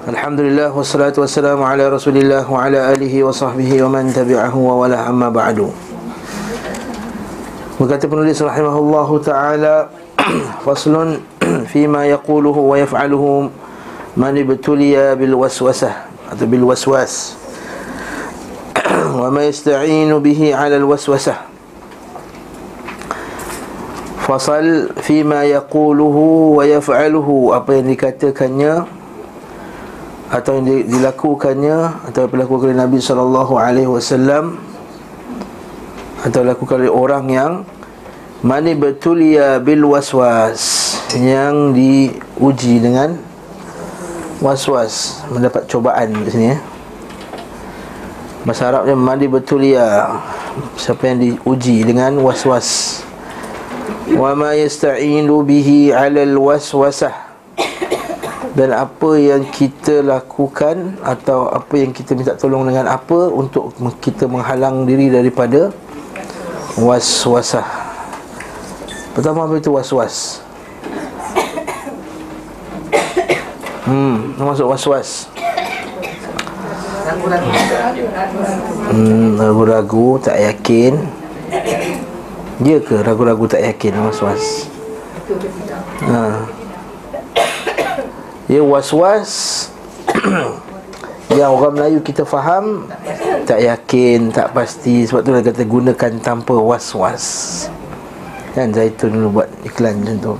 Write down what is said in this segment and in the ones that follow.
Alhamdulillah wassalatu wassalamu ala Rasulillah wa ala alihi wa sahbihi wa man tabi'ahu wa wala amma ba'du. Berkata penulis rahimahullahu taala faslun fima yaquluhu wa yaf'aluhu man ibtuliya bil waswasah atau bil waswas wa ma yasta'inu bihi 'ala al waswasah. Fasal fima yaquluhu wa yaf'aluhu apa yang dikatakannya atau yang dilakukannya atau dilakukan oleh Nabi sallallahu alaihi wasallam atau dilakukan oleh orang yang mani betulia bil waswas yang diuji dengan waswas mendapat cobaan di sini ya. Bahasa Arabnya mani betulia siapa yang diuji dengan waswas wa ma yasta'inu bihi 'ala al waswasah dan apa yang kita lakukan atau apa yang kita minta tolong dengan apa untuk kita menghalang diri daripada waswasah. Pertama apa itu waswas? Hmm, masuk waswas. Hmm, ragu-ragu, tak yakin. Dia ke ragu-ragu tak yakin waswas? Ha. Ia was-was. Yang orang Melayu kita faham Tak yakin, tak pasti. Sebab tu dia kata gunakan tanpa was-was. Kan Zaitun dulu buat iklan macam tu.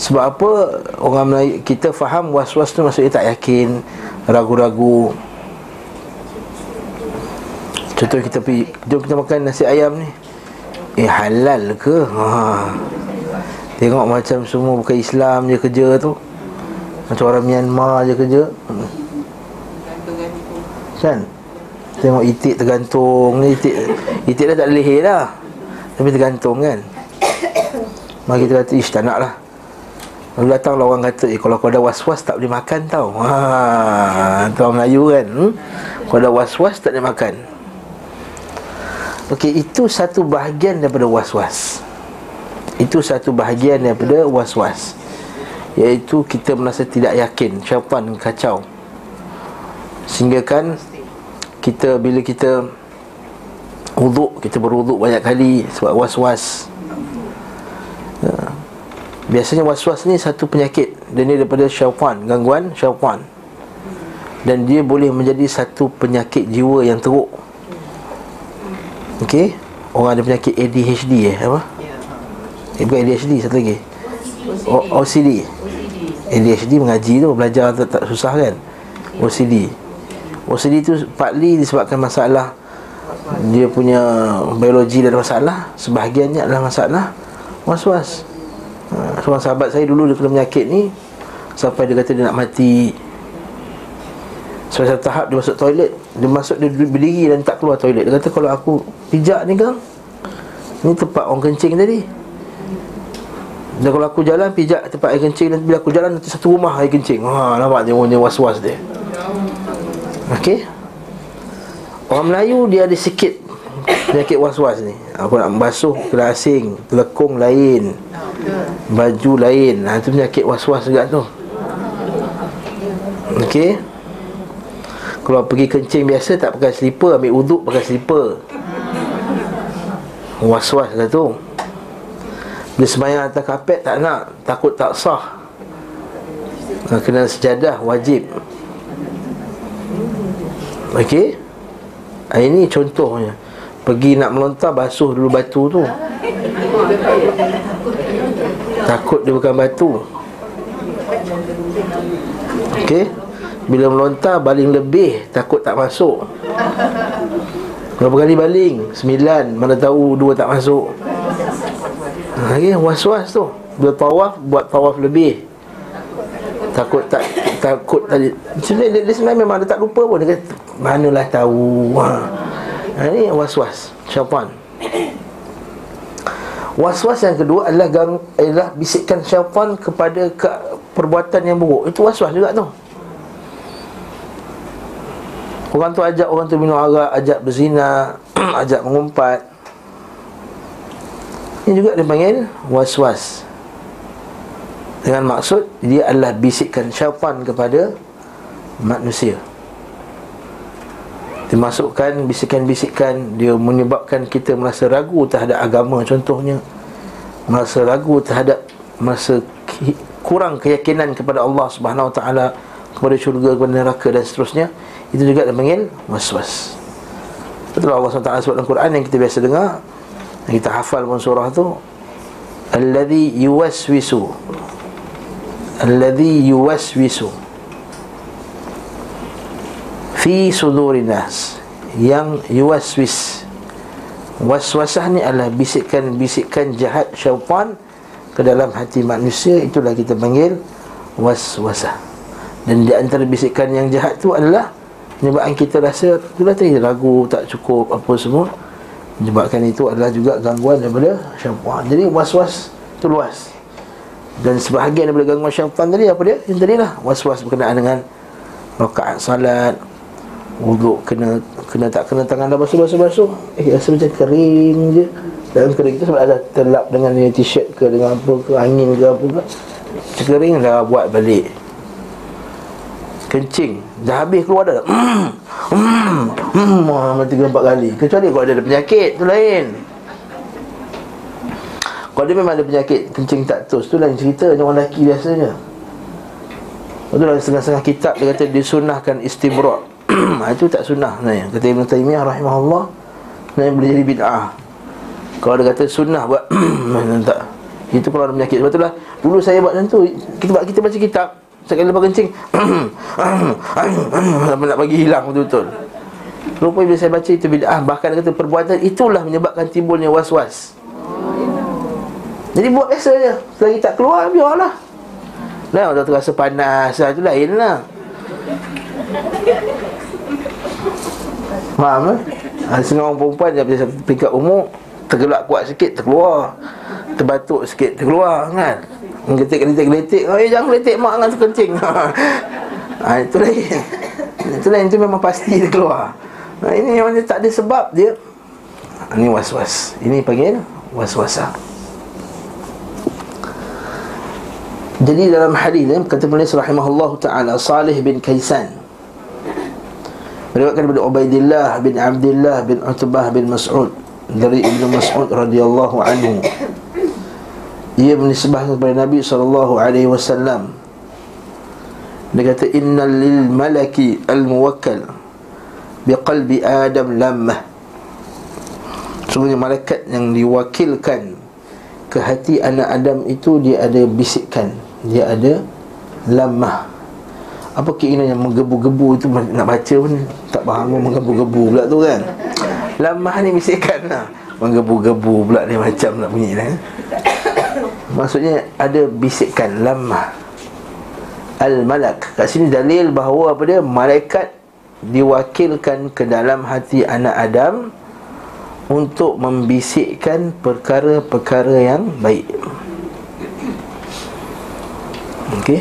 Sebab apa? Orang Melayu kita faham was-was tu maksudnya tak yakin Ragu-ragu. Contoh kita pergi Jom kita makan nasi ayam ni. Eh halal ke? Ha. Tengok macam semua bukan Islam je kerja tu macam orang Myanmar je kerja. Kan? Tengok itik tergantung. Ni itik Itik dah tak leher dah. Tapi tergantung kan? Mari kita kata Ish tak nak lah. Lalu datang lah orang kata Eh kalau kau ada was-was tak boleh makan tau. Haa Tu orang Melayu kan? Hmm? Kalau ada was-was tak boleh makan. Okey itu satu bahagian daripada was-was. Itu satu bahagian daripada was-was Iaitu kita merasa tidak yakin Syaitan kacau. Sehingga kan Kita bila kita Uduk Kita beruduk banyak kali Sebab was-was. Ya. Biasanya was-was ni satu penyakit. Dan dia daripada syaitan Gangguan syaitan Dan dia boleh menjadi satu penyakit jiwa yang teruk. Okey? Orang ada penyakit ADHD eh Apa? Eh bukan ADHD satu lagi. O- OCD ADHD mengaji tu Belajar tak, tak susah kan? OCD OCD tu partly disebabkan masalah Dia punya biologi ada masalah Sebahagiannya adalah masalah Was-was. Ha, Seorang sahabat saya dulu dia kena penyakit ni Sampai dia kata dia nak mati. Sampai satu tahap dia masuk toilet Dia masuk dia berdiri dan tak keluar toilet. Dia kata kalau aku pijak ni kan Ni tempat orang kencing tadi dan kalau aku jalan pijak tempat air kencing dan bila aku jalan nanti satu rumah air kencing. Ha nampak dia punya was-was dia. Okey. Orang Melayu dia ada sikit penyakit was-was ni. Aku nak basuh kena asing, telekung lain. Baju lain. Ha tu penyakit was-was juga tu. Okey. Kalau pergi kencing biasa tak pakai slipper, ambil uduk pakai slipper. Was-was lah tu. Dia semayang atas kapet tak nak. Takut tak sah. Kena sejadah wajib. Okey? Ini contohnya. Pergi nak melontar basuh dulu batu tu. Takut dia bukan batu. Okey? Bila melontar baling lebih. Takut tak masuk. Berapa kali baling? Sembilan. Mana tahu dua tak masuk lagi was-was tu Bila tawaf Buat tawaf lebih Takut tak Takut tadi Sebenarnya dia, dia sebenarnya memang dia tak lupa pun Dia kata Manalah tahu ha. ha ini was-was Syaitan Was-was yang kedua adalah gang, adalah bisikkan syaitan kepada ke, perbuatan yang buruk. Itu was-was juga tu. Orang tu ajak orang tu minum arak, ajak berzina, ajak mengumpat. Ini juga dipanggil was-was. Dengan maksud Dia adalah bisikkan syaitan kepada manusia. Dimasukkan bisikan-bisikan Dia menyebabkan kita merasa ragu terhadap agama contohnya. Merasa ragu terhadap Merasa kurang keyakinan kepada Allah Subhanahu Wa Taala Kepada syurga, kepada neraka dan seterusnya. Itu juga dipanggil was-was. Betul Allah SWT sebut dalam Quran yang kita biasa dengar kita hafal pun surah tu Alladhi yuwaswisu. Alladhi yuwaswisu. Fi sudurin nas. Yang yuwaswis. Waswasah ni adalah bisikan-bisikan jahat syaitan ke dalam hati manusia. Itulah kita panggil waswasah. Dan di antara bisikan yang jahat tu adalah menyebabkan kita rasa itulah tadi ragu tak cukup apa semua menyebabkan itu adalah juga gangguan daripada syaitan jadi waswas tu luas. Dan sebahagian daripada gangguan syaitan tadi apa dia? Yang tadi lah. Waswas berkenaan dengan rakaat salat Wuduk kena kena tak kena tangan dah basuh-basuh-basuh. Eh rasa macam kering je. Dalam kering tu sebab ada terlap dengan t-shirt ke Dengan apa ke angin ke apa ke. Kering dah buat balik Kencing. Dah habis keluar dah. Hmm. Hmm. Hmm. Tiga empat kali. Kecuali kalau ada penyakit tu lain. Kalau dia memang ada penyakit Kencing tak tus Tu lain cerita. Macam orang lelaki biasanya. Betul lah setengah-setengah kitab Dia kata disunahkan istibrak ha, Itu tak sunnah sebenarnya. Kata Ibn Taymiyah rahimahullah Sebenarnya boleh jadi bid'ah. Kalau dia kata sunnah buat Tak. Itu kalau ada penyakit. Sebab itulah Dulu saya buat macam tu. Kita, kita baca kitab Sekali lepas kencing. Nak bagi hilang betul-betul. Rupanya bila saya baca itu bid'ah Bahkan kata perbuatan itulah menyebabkan timbulnya was-was. Jadi buat biasa je. Selagi tak keluar biarlah. Lah orang tu rasa panas Itu lain lah. Faham eh? Ha, setengah orang perempuan dia bisa tingkat umur Tergelak kuat sikit terkeluar. Terbatuk sikit terkeluar kan Geletik-geletik-geletik. Oh, Eh jangan geletik mak dengan terkencing ha, Itu lain. Itu lain itu memang pasti dia keluar. Ha, Ini yang tak ada sebab dia ha, Ini was-was. Ini panggil was-wasa. Jadi dalam hadis ni kata penulis rahimahullah taala Salih bin Kaisan Meriwayatkan daripada Ubaidillah bin Abdullah bin Utbah bin Mas'ud. Dari Ibnu Mas'ud radhiyallahu anhu. Ia menisbahkan kepada Nabi sallallahu alaihi wasallam. Dia kata innal lil malaki al muwakkal bi qalbi Adam lamah. Sungguhnya malaikat yang diwakilkan ke hati anak Adam itu dia ada bisikan, dia ada lamah apa keinginan yang menggebu-gebu itu? Nak baca pun tak faham menggebu-gebu pula tu kan? Lamah ni bisikan. Lah menggebu-gebu pula dia macam nak bunyi lah maksudnya ada bisikan lamah al-malak. Kat sini dalil bahawa apa dia? Malaikat diwakilkan ke dalam hati anak Adam untuk membisikkan perkara-perkara yang baik. Okey.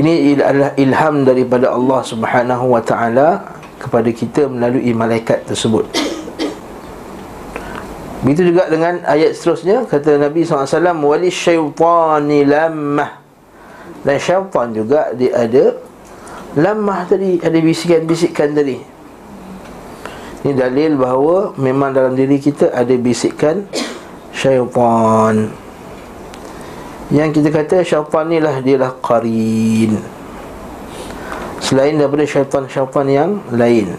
Ini adalah ilham daripada Allah Subhanahu wa taala kepada kita melalui malaikat tersebut. Begitu juga dengan ayat seterusnya. Kata Nabi SAW wali syaitani lamah dan syaitan juga dia ada lamah tadi ada bisikan-bisikan tadi. Ini dalil bahawa memang dalam diri kita ada bisikan syaitan. Yang kita kata syaitan ni lah dia lah qarin. Selain daripada syaitan-syaitan yang lain.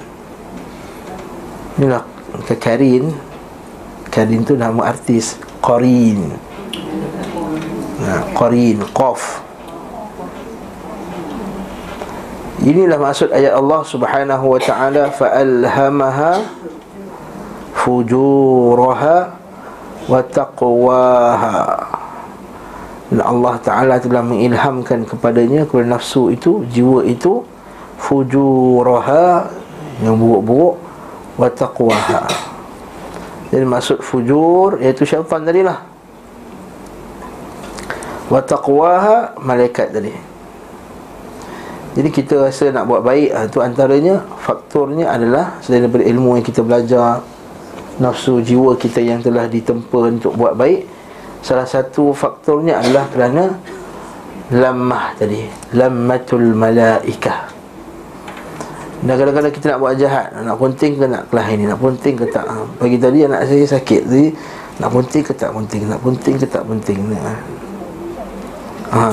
Inilah kekarin. Karin tu nama artis Qarin nah, Qarin, Qaf. Inilah maksud ayat Allah subhanahu wa ta'ala Fa'alhamaha Fujuraha Wa taqwaha. Dan Allah Ta'ala telah mengilhamkan kepadanya Kepada nafsu itu, jiwa itu Fujuraha Yang buruk-buruk Wa taqwaha Jadi maksud fujur Iaitu syaitan tadi lah Wa taqwaha Malaikat tadi. Jadi kita rasa nak buat baik Itu ha, antaranya Faktornya adalah Selain daripada ilmu yang kita belajar Nafsu jiwa kita yang telah ditempa Untuk buat baik Salah satu faktornya adalah kerana Lamah tadi Lammatul malaikah Dan kadang-kadang kita nak buat jahat Nak punting ke nak kelahi ni Nak punting ke tak ha. Pagi tadi anak saya sakit Jadi nak punting ke tak punting Nak punting ke tak punting ha. ha.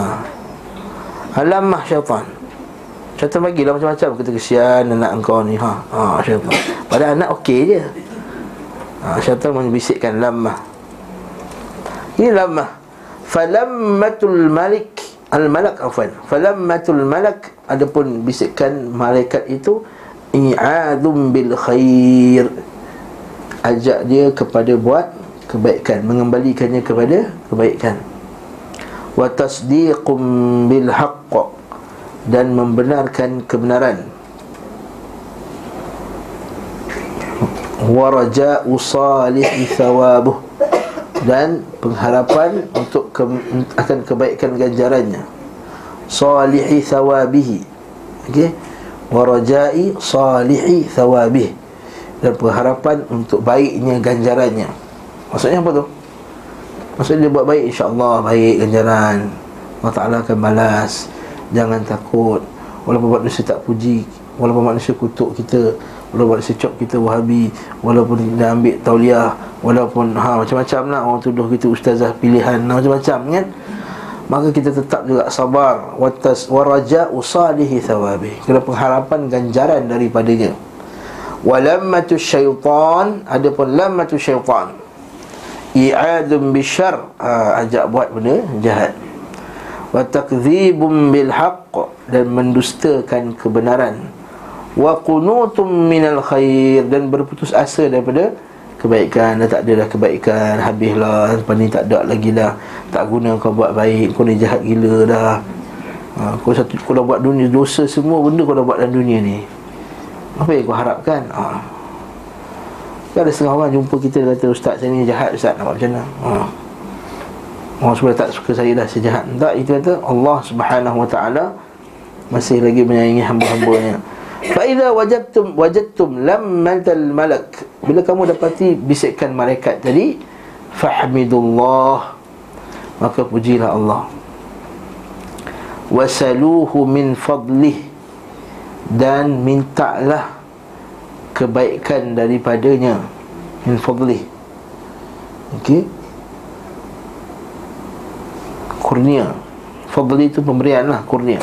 Alamah syaitan Syaitan bagilah macam-macam Kita kesian anak engkau ni ha. ha syaitan Pada anak okey je ha. Syaitan membisikkan lamah Ini lamah Falammatul malik Al-malak afwan. Falammatul malak Adapun bisikan malaikat itu I'adum bil khair. Ajak dia kepada buat kebaikan Mengembalikannya kepada kebaikan. Wa tasdiqum bil haqq Dan membenarkan kebenaran. Wa raja'u salihi thawabuh dan pengharapan untuk ke, akan kebaikan ganjarannya. Salihi thawabihi. Okey? Wa rajai salihi thawabih. Dan pengharapan untuk baiknya ganjarannya. Maksudnya apa tu? Maksudnya dia buat baik insyaallah baik ganjaran. Allah Taala akan balas. Jangan takut. Walaupun manusia tak puji walaupun manusia kutuk kita Walaupun secop kita wahabi Walaupun dia ambil tauliah Walaupun ha, macam-macam lah Orang tuduh kita ustazah pilihan Macam-macam kan? Maka kita tetap juga sabar. Watas waraja usalihi thawabi. Kena pengharapan ganjaran daripadanya. Walammatu syaitan Adapun lammatu syaitan. I'adun bishar ha, Ajak buat benda jahat. Watakzibun bilhaq Dan mendustakan kebenaran wa qunutum minal khair. Dan berputus asa daripada kebaikan. Dah tak ada dah kebaikan habislah. Lepas ni tak ada lagi dah. Tak guna kau buat baik kau ni jahat gila dah. Ha, kau satu kau dah buat dunia dosa semua benda kau dah buat dalam dunia ni. Apa yang kau harapkan? Ha. ada setengah orang jumpa kita kata ustaz saya ni jahat ustaz. Nak buat macam mana? Ha. Orang semua tak suka saya dah sejahat Tak, itu kata Allah subhanahu wa ta'ala Masih lagi menyayangi hamba-hambanya Faiza wajadtum wajadtum lammatal malak. Bila kamu dapati bisikan malaikat tadi, fahmidullah. Maka pujilah Allah. Wasaluhu min fadlih dan mintalah kebaikan daripadanya min fadlih. Okey. Kurnia. Fadli itu pemberian lah kurnia.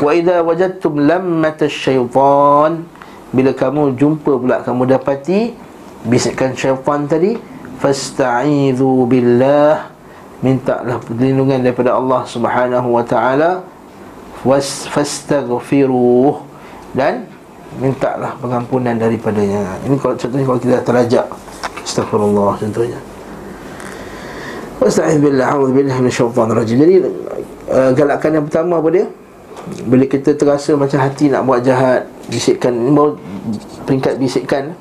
Wa idza wajadtum lammat syaitan bila kamu jumpa pula kamu dapati bisikan syaitan tadi fasta'idhu billah mintalah perlindungan daripada Allah Subhanahu wa taala fastaghfiruh dan mintalah pengampunan daripadanya. Ini kalau contohnya kalau kita terajak astagfirullah contohnya. Wasta'idz billah, minasyaitonir rajim. Jadi uh, galakan yang pertama apa dia? Bila kita terasa macam hati nak buat jahat Bisikkan peringkat bisikkan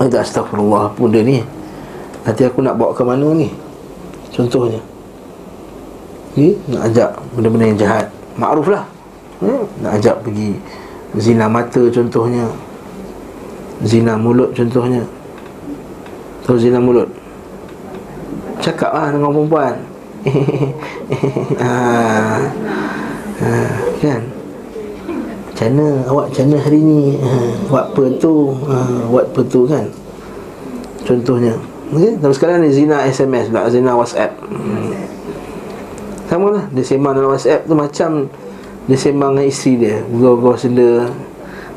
astagfirullah Apa benda ni? Nanti aku nak bawa ke mana ni? Contohnya. Ni Nak ajak benda-benda yang jahat. Ma'ruf lah. Hmm? Nak ajak pergi Zina mata contohnya. Zina mulut contohnya. Tahu zina mulut? Cakap lah dengan perempuan. Ah ha, kan? Mana awak mana hari ni ha, buat apa tu? Ha, buat apa tu kan? Contohnya. Okay? tapi sekarang ni zina SMS pula zina WhatsApp. Hmm. sama lah dia sembang dalam WhatsApp tu macam dia sembang dengan isteri dia. Gua-gua senda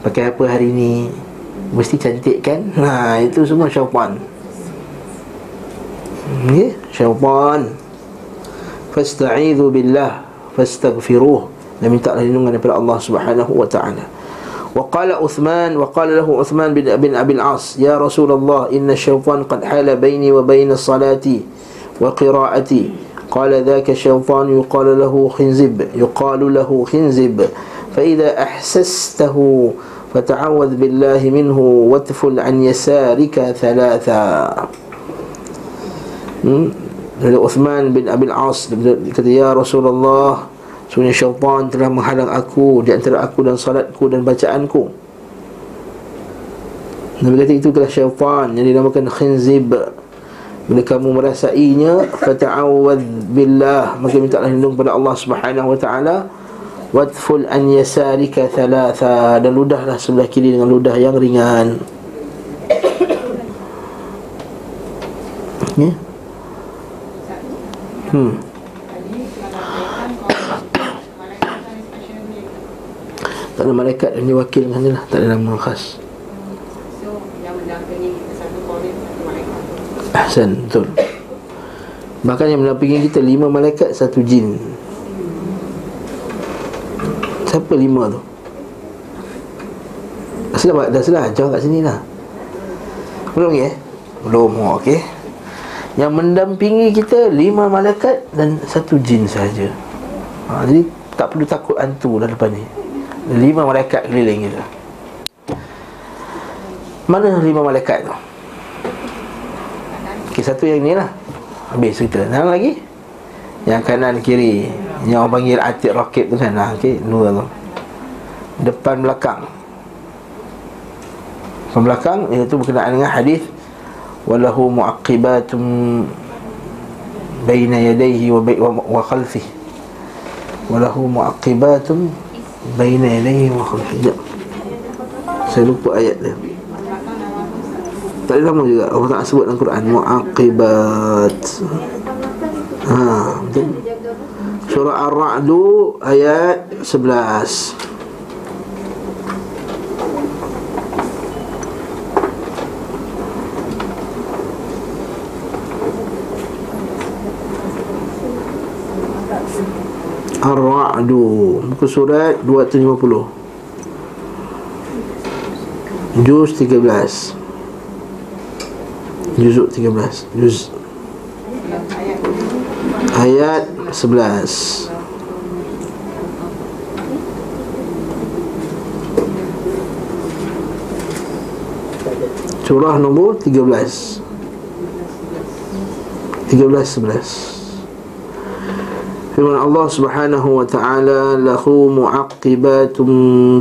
pakai apa hari ni? Mesti cantik kan? Ha, itu semua syaitan. Okay, syaitan. Fasta'idhu billah Fastaghfiruh dan minta perlindungan daripada Allah Subhanahu wa taala. وقال عثمان وقال له عثمان بن, بن أبي العاص يا رسول الله إن الشيطان قد حال بيني وبين صلاتي وقراءتي قال ذاك الشيطان يقال له خنزب يقال له خنزب فإذا أحسسته فتعوذ بالله منه واتفل عن يسارك ثلاثا hmm? Dari Uthman bin Abil As Dia kata Ya Rasulullah Sebenarnya syaitan telah menghalang aku Di antara aku dan salatku dan bacaanku. Nabi kata itu telah syaitan Yang dinamakan khinzib. Bila kamu merasainya Fata'awad billah Maka minta lindung pada Allah subhanahu wa ta'ala. Wadful an yasarika thalatha Dan ludahlah sebelah kiri dengan ludah yang ringan. Ya? Hmm Tak ada malaikat yang diwakilkan ni lah Tak ada nama khas. Ahsan, betul. Bahkan yang mendampingi kita lima malaikat, satu jin. Siapa lima tu? Dah silah, dah silah ajar kat sini lah. Belum lagi eh? Belum, oh, okey. Yang mendampingi kita lima malaikat dan satu jin saja. ha, Jadi tak perlu takut hantu dah depan ni Lima malaikat keliling kita Mana lima malaikat tu? Okay, satu yang ni lah Habis cerita. Yang lagi? Yang kanan kiri. Yang orang panggil atik roket tu kan? Ha, okay, Dua tu. Depan belakang. Depan belakang Iaitu berkenaan dengan hadis Walahu mu'aqibatum Baina yadaihi wa, wa, wa khalfih Walahu mu'aqibatum Baina yadaihi wa khalfih Saya lupa ayat dia. Tak ada nama juga. Allah Ta'ala sebut dalam Quran Mu'aqibat. Ha, betul. Surah Ar-Ra'du ayat 11 Ar-Ra'du. Muka surat 250 Juz 13 Juzuk 13 Juz Ayat 11 Surah nombor 13 13 11 Firman Allah Subhanahu wa taala lahu mu'aqibatun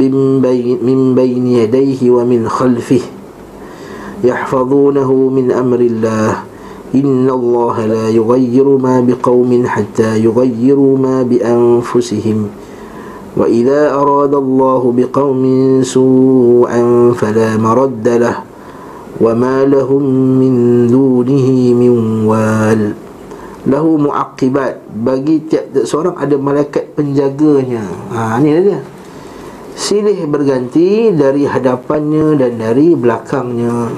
min bayn min bayni yadayhi wa min khalfihi يحفظونه من أمر الله إن الله لا يغير ما بقوم حتى يغيروا ما بأنفسهم وإذا أراد الله بقوم سوءا فلا مرد له وما لهم من دونه من وال lahu muaqibat. Bagi tiap seorang ada malaikat penjaganya. Ha ni dia silih berganti dari hadapannya dan dari belakangnya.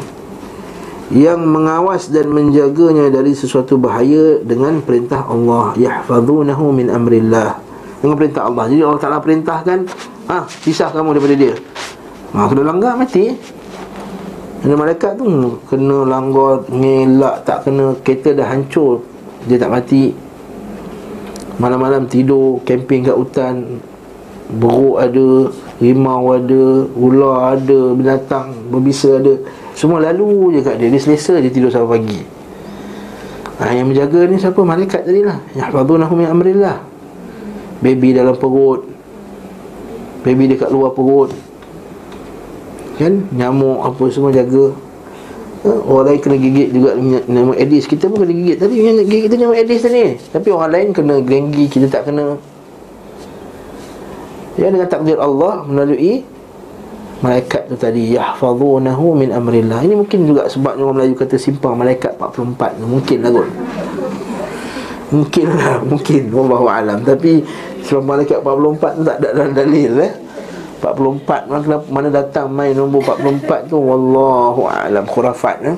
Yang mengawas dan menjaganya dari sesuatu bahaya dengan perintah Allah. Yahfazunahu min amrillah. Dengan perintah Allah. Jadi Allah Taala perintahkan ah ha, pisah kamu daripada dia. Ha kena langgar mati. Ada malaikat tu kena langgar ngelak tak kena kereta dah hancur dia tak mati. Malam-malam tidur camping kat hutan. Beruk ada rimau ada ular ada binatang berbisa ada. Semua lalu je kat dia. Dia selesa je tidur sampai pagi. Ha, Yang menjaga ni siapa? Malaikat tadi lah Yahfadunahu min amrillah. Baby dalam perut. Baby dekat luar perut. Kan? Nyamuk apa semua jaga Orang lain kena gigit juga Nama Aedes Kita pun kena gigit. Tadi yang gigit kita nama Aedes tadi. Tapi orang lain kena denggi Kita tak kena. Ya dengan takdir Allah Melalui malaikat tu tadi. Yahfazunahu min amrillah. Ini mungkin juga sebabnya orang Melayu kata simpang malaikat 44 tu mungkin lah kot. Mungkin lah. Mungkin. Wallahu alam. Tapi sebab malaikat 44 tu tak ada dalam dalil eh 44 mana, mana datang main nombor 44 tu wallahu alam. Khurafat eh?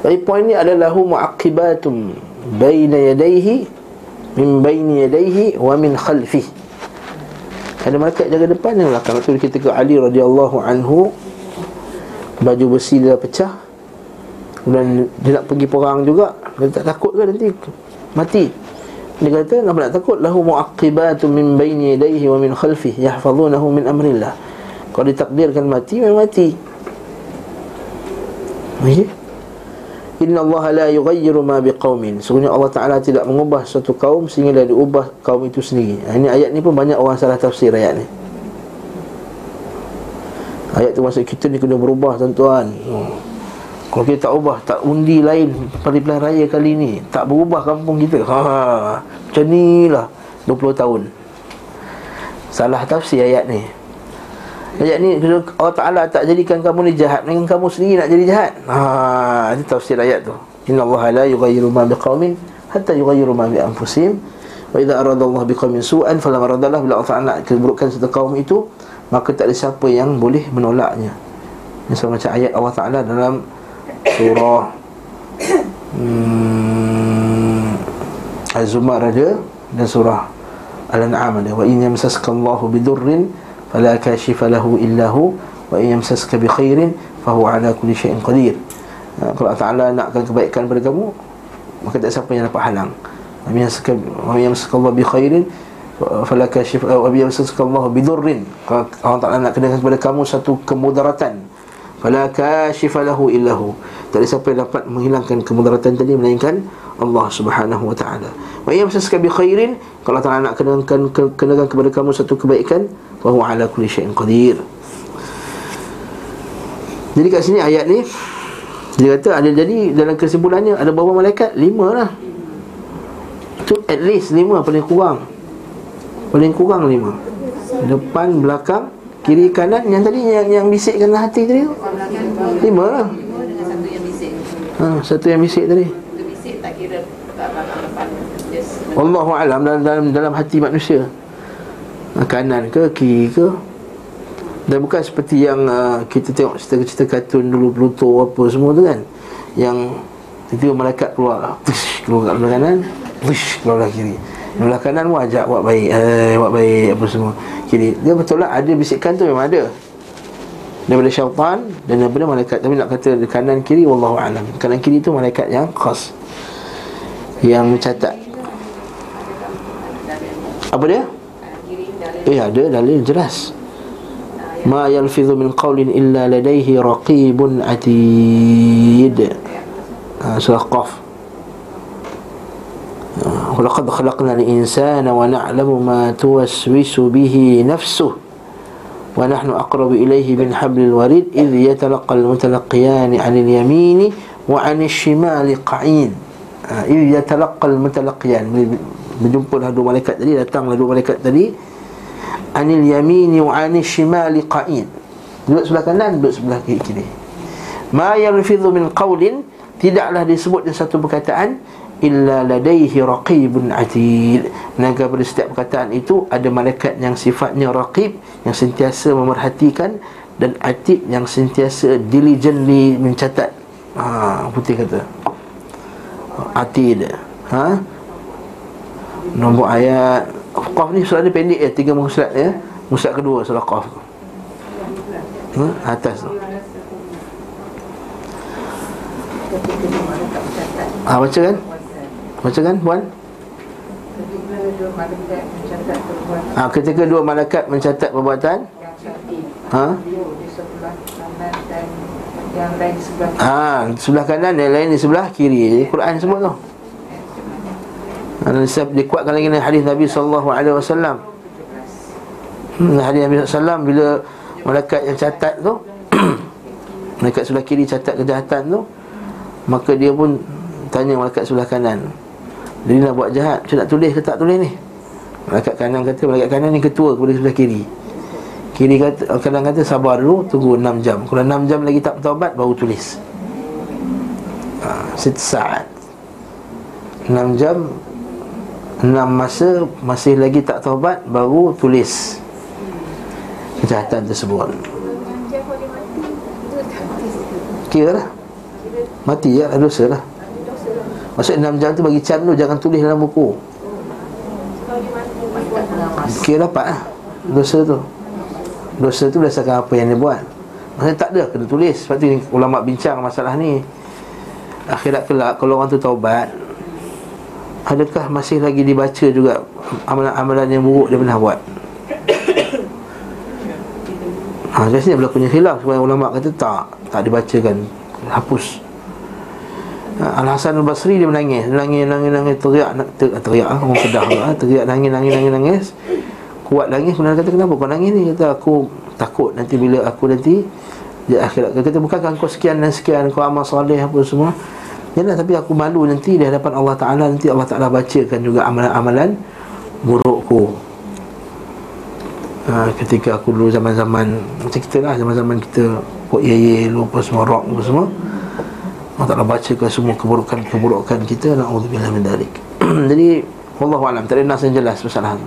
Tapi poin ni adalah hu muaqibatum baina yadayhi min baini yadayhi wa min khalfihi. Ada malaikat jaga depan dan belakang. Itu kita ke Ali radhiyallahu anhu Baju besi dia pecah. Dan dia nak pergi perang juga. Dia tak takut ke nanti? Mati Dia kata kenapa nak takut Lahu mu'aqibatun min baini yadayhi wa min khalfih Yahfazunahu min amrillah Kalau ditakdirkan mati memang mati Okay Inna Allah la yughayyiru ma biqaumin. Sesungguhnya Allah Taala tidak mengubah satu kaum sehingga diubah kaum itu sendiri. Ini ayat ni pun banyak orang salah tafsir ayat ni. Ayat tu maksud kita ni kena berubah tuan-tuan. Oh. Kalau kita tak ubah, tak undi lain pada pilihan raya kali ni, tak berubah kampung kita. Ha, macam ni lah 20 tahun. Salah tafsir ayat ni. Ayat ni Allah Ta'ala tak jadikan kamu ni jahat Dengan kamu sendiri nak jadi jahat. Haa Itu tafsir ayat tu. Inna Allah la yugayiru ma biqawmin Hatta yugayiru ma bi anfusim Wa idha arada Allah biqawmin su'an Falam aradallah Bila Allah Ta'ala keburukan satu kaum itu Maka tak ada siapa yang boleh menolaknya. Ini sama macam ayat Allah Ta'ala dalam Surah. Hmm, Az-Zumar ada Dan surah Al-An'am ada. Wa in yamsaska Allahu bidurrin Fala kashifa lahu illahu Wa in yamsaska bi khairin Fahu ala kulli syai'in qadir. Ha, Kalau Allah Ta'ala nakkan kebaikan pada kamu Maka tak siapa yang dapat halang. Wa in yamsaska Allahu bi khairin Fala kashifa Wa in yamsaska Allahu bidurrin. Kalau Allah Ta'ala nak kenakan kepada kamu Satu kemudaratan Fala kashifa lahu illahu Tak ada siapa yang dapat menghilangkan kemudaratan tadi Melainkan Allah subhanahu wa ta'ala. Wa iya masaska bi khairin Kalau Allah nak kenakan, kenakan kepada kamu satu kebaikan Wa huwa ala kulli syai'in qadir. Jadi kat sini ayat ni Dia kata ada jadi dalam kesimpulannya Ada berapa malaikat? Lima lah. Itu at least lima paling kurang. Paling kurang lima. Depan, belakang, kiri, kanan Yang tadi yang, yang bisikkan hati tadi Lima lah Ha, satu yang bisik tadi. Allahu alam dalam, dalam dalam hati manusia. Kanan ke kiri ke. Dan bukan seperti yang uh, kita tengok cerita-cerita kartun dulu Pluto apa semua tu kan. Yang tiba-tiba malaikat keluar. Push, keluar kat belah kanan. Push, keluar belah kiri. Belah kanan pun ajak buat baik. Eh, buat baik apa semua. Kiri. Dia betul lah ada bisikan tu memang ada daripada syaitan dan daripada malaikat tapi nak kata kanan kiri wallahu alam kanan kiri tu malaikat yang khas yang mencatat apa dia? Eh ada dalil jelas Ma yalfidhu min qawlin illa ladaihi raqibun atid ha, Surah Qaf ولقد خلقنا الإنسان ونعلم ما توسوس به نفسه wa nahnu aqrabu ilayhi min hablil warid idh yatalaqqal mutalaqqiyani 'anil yamini wa 'anil shimali qa'id ha, idh yatalaqqal mutalaqqiyan berjumpa dah dua malaikat tadi datanglah dua malaikat tadi. Anil yamini wa anil shimali qa'id duduk sebelah kanan duduk sebelah kiri ma yarfidhu min qawlin tidaklah disebut dengan satu perkataan illa ladaihi raqibun atid. Maka pada setiap perkataan itu ada malaikat yang sifatnya raqib yang sentiasa memerhatikan dan atid yang sentiasa diligently mencatat. Ha putih kata. Atid. Ha? Nombor ayat. Qaf ni surah ni pendek ya Tiga muka surat ya. Muka kedua surah Qaf tu. Hmm? Atas tu. Ha, baca kan? Baca kan puan? Ha, ketika dua malaikat mencatat perbuatan Ha? Ha, sebelah kanan yang lain di sebelah kiri Quran sebut tu dan dikuatkan lagi dengan hadis Nabi wasallam. Hmm, hadis Nabi sallallahu bila malaikat yang catat tu malaikat sebelah kiri catat kejahatan tu maka dia pun tanya malaikat sebelah kanan. Dia nak buat jahat, macam nak tulis ke tak tulis ni? Malaikat kanan kata malaikat kanan ni ketua kepada sebelah kiri. Kiri kata kadang kata sabar dulu tunggu 6 jam. Kalau 6 jam lagi tak bertaubat baru tulis. Ha, saat 6 jam enam masa masih lagi tak taubat baru tulis kejahatan tersebut kira lah mati ya dosa lah maksud enam jam tu bagi can tu jangan tulis dalam buku. Kira dapat lah dosa tu. Dosa tu berdasarkan apa yang dia buat. Maksudnya tak ada kena tulis. Sebab tu ulama bincang masalah ni. Akhirat kelak kalau orang tu taubat Adakah masih lagi dibaca juga Amalan-amalan yang buruk dia pernah buat? Ha, jadi sini berlakunya khilaf. Sebab ulama kata tak Tak dibacakan Hapus. ha, Al-Hasan al-Basri dia menangis. Nangis, nangis, nangis Teriak, ter, teriak lah Orang kedah lah Teriak, nangis, nangis, nangis, nangis. Kuat nangis Kemudian kata kenapa kau nangis ni? Kata aku takut Nanti bila aku nanti Dia akhirat. Kata bukankah kau sekian dan sekian Kau amal soleh apa semua? Yalah tapi aku malu nanti di hadapan Allah Ta'ala. Nanti Allah Ta'ala bacakan juga amalan-amalan burukku. Ha, Ketika aku dulu zaman-zaman Macam kita lah zaman-zaman kita Pok ye ye lupa semua rock semua Allah Ta'ala bacakan semua keburukan-keburukan kita Na'udzubillah min dalik Jadi Allah Alam. Tak ada nas yang jelas masalah tu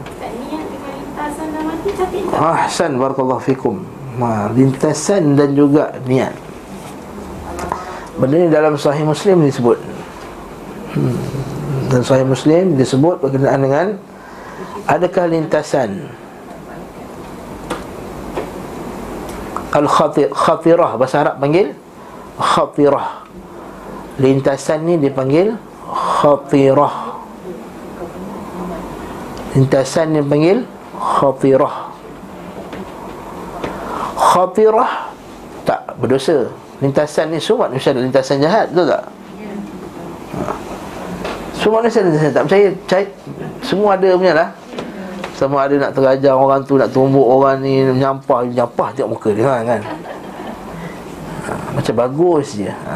Ahsan barakallahu fikum. Ha, Lintasan dan juga niat. Benda ni dalam sahih Muslim disebut. Hmm. Dan sahih Muslim disebut berkenaan dengan Adakah lintasan? Al-khatirah Bahasa Arab panggil Khatirah Lintasan ni dipanggil Khatirah Lintasan ni panggil Khatirah Khatirah Tak berdosa Lintasan ni semua manusia ada lintasan jahat Betul tak? Ha. Semua manusia ada Tak percaya cai, Semua ada punya lah Sama ada nak terajar orang tu Nak tumbuk orang ni Menyampah Menyampah tengok muka dia kan, kan? Macam bagus je. Ha.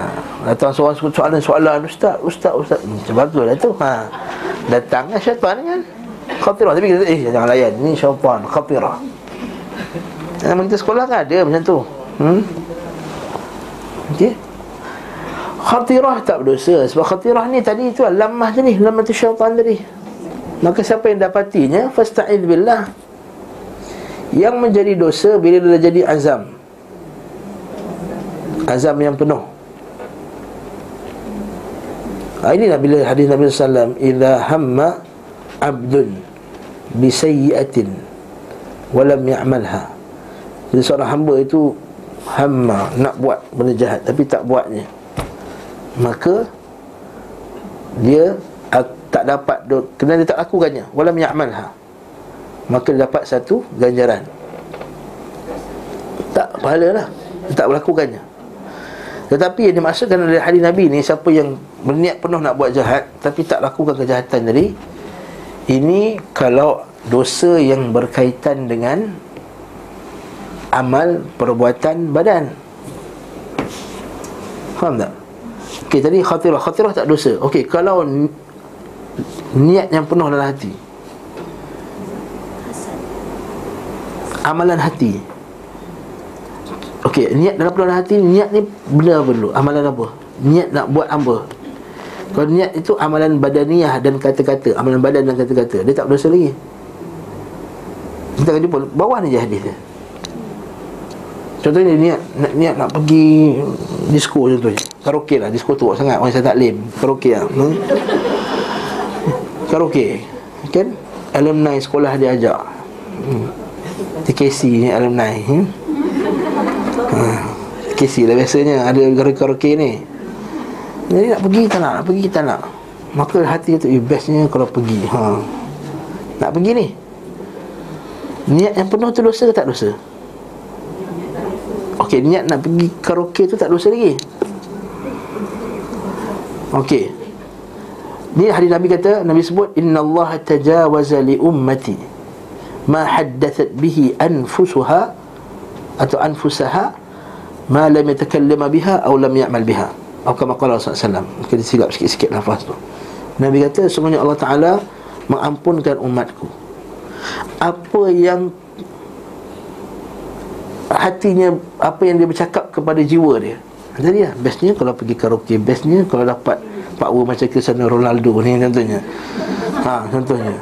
Datang seorang soalan soalan Ustaz, Ustaz, Ustaz. Macam bagus lah tu. Ha. Datang kan syaitan kan? Khatirah Tapi kita eh jangan layan. Ini syaitan Khatirah Nama kita sekolah kan ada macam tu. Hmm? Okey. Khatirah tak berdosa. Sebab khatirah ni tadi tu Lamah tadi Lamah tu syaitan tadi. Maka siapa yang dapatinya Fasta'id billah. Yang menjadi dosa Bila dia jadi azam Azam yang penuh. Ha, Inilah bila hadis Nabi SAW Iza hamma abdun Bisayyiatin Walam ya'malha. Jadi seorang hamba itu Hamma nak buat benda jahat Tapi tak buatnya. Maka Dia tak dapat Kerana dia tak lakukannya. Walam ya'malha. Maka dia dapat satu ganjaran. Tak pahala lah. Dia tak melakukannya Tetapi yang dimaksudkan oleh hadis Nabi ni Siapa yang berniat penuh nak buat jahat Tapi tak lakukan kejahatan tadi Ini kalau dosa yang berkaitan dengan amal perbuatan badan. Faham tak? Okey, tadi khatirah. Khatirah tak dosa. Okey, kalau Niat yang penuh dalam hati. Amalan hati Okey, niat dalam dalam hati Niat ni benda apa dulu? Amalan apa? Niat nak buat apa? Kalau niat itu amalan badaniah dan kata-kata Amalan badan dan kata-kata Dia tak berdosa lagi Kita akan jumpa Bawah ni je hadis dia Contohnya niat nak, niat nak pergi disco contohnya. Karaoke lah, disco tu sangat orang saya tak lem. Karaoke lah. Hmm? Karaoke. Kan? Alumni sekolah dia ajak. Hmm. TKC ni alumni. Hmm? TKC lah biasanya ada karaoke ni. Jadi nak pergi tak nak, nak pergi tak nak. Maka hati tu eh, bestnya kalau pergi. Ha. Nak pergi ni. Niat yang penuh tu dosa ke tak dosa? Okey, niat nak pergi karaoke tu tak dosa lagi. Okey. Ni hadis Nabi kata, Nabi sebut Inna Allah tajawaza li ummati ma haddathat bihi anfusuha atau anfusaha ma lam yatakallama biha atau lam ya'mal biha. Atau kama qala Rasulullah SAW Mungkin disilap sikit-sikit nafas tu. Nabi kata semuanya Allah Ta'ala Mengampunkan umatku. Apa yang hatinya apa yang dia bercakap kepada jiwa dia. Jadi ya bestnya kalau pergi karaoke bestnya kalau dapat power macam Cristiano Ronaldo ni contohnya. Ha contohnya.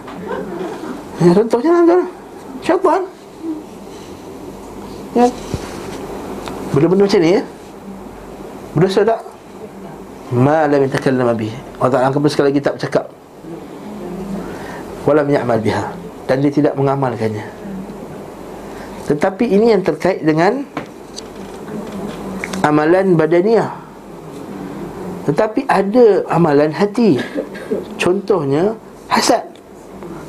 Ya contohnya lah syaitan ya benda-benda macam ni ya? Berdosa tak? Ma lam yatakallam bihi Allah Ta'ala angkat sekali lagi tak bercakap. Wala ya'mal biha. Dan dia tidak mengamalkannya. Tetapi ini yang terkait dengan Amalan badaniah. Tetapi ada amalan hati. Contohnya Hasad.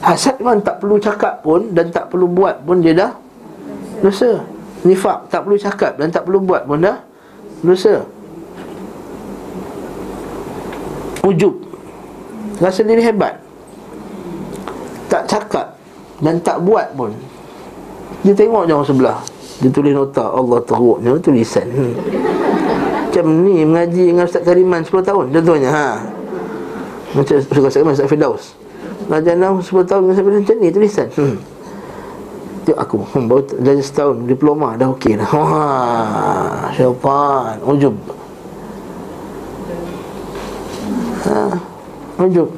Hasad memang tak perlu cakap pun Dan tak perlu buat pun dia dah Dosa Nifak tak perlu cakap dan tak perlu buat pun dah Dosa. Ujub Rasa diri hebat. Tak cakap Dan tak buat pun. Dia tengok orang sebelah. Dia tulis nota Allah teruk. Dia tulisan hmm. Macam ni mengaji dengan Ustaz Kariman 10 tahun Contohnya ha. Macam Ustaz Kariman Ustaz Firdaus. Raja Nam 10 tahun dengan Ustaz Firdaus Macam ni tulisan hmm. Tengok aku hmm, Baru belajar setahun Diploma dah okey dah. Wah Syaitan. Ujub. Ha, Ujub.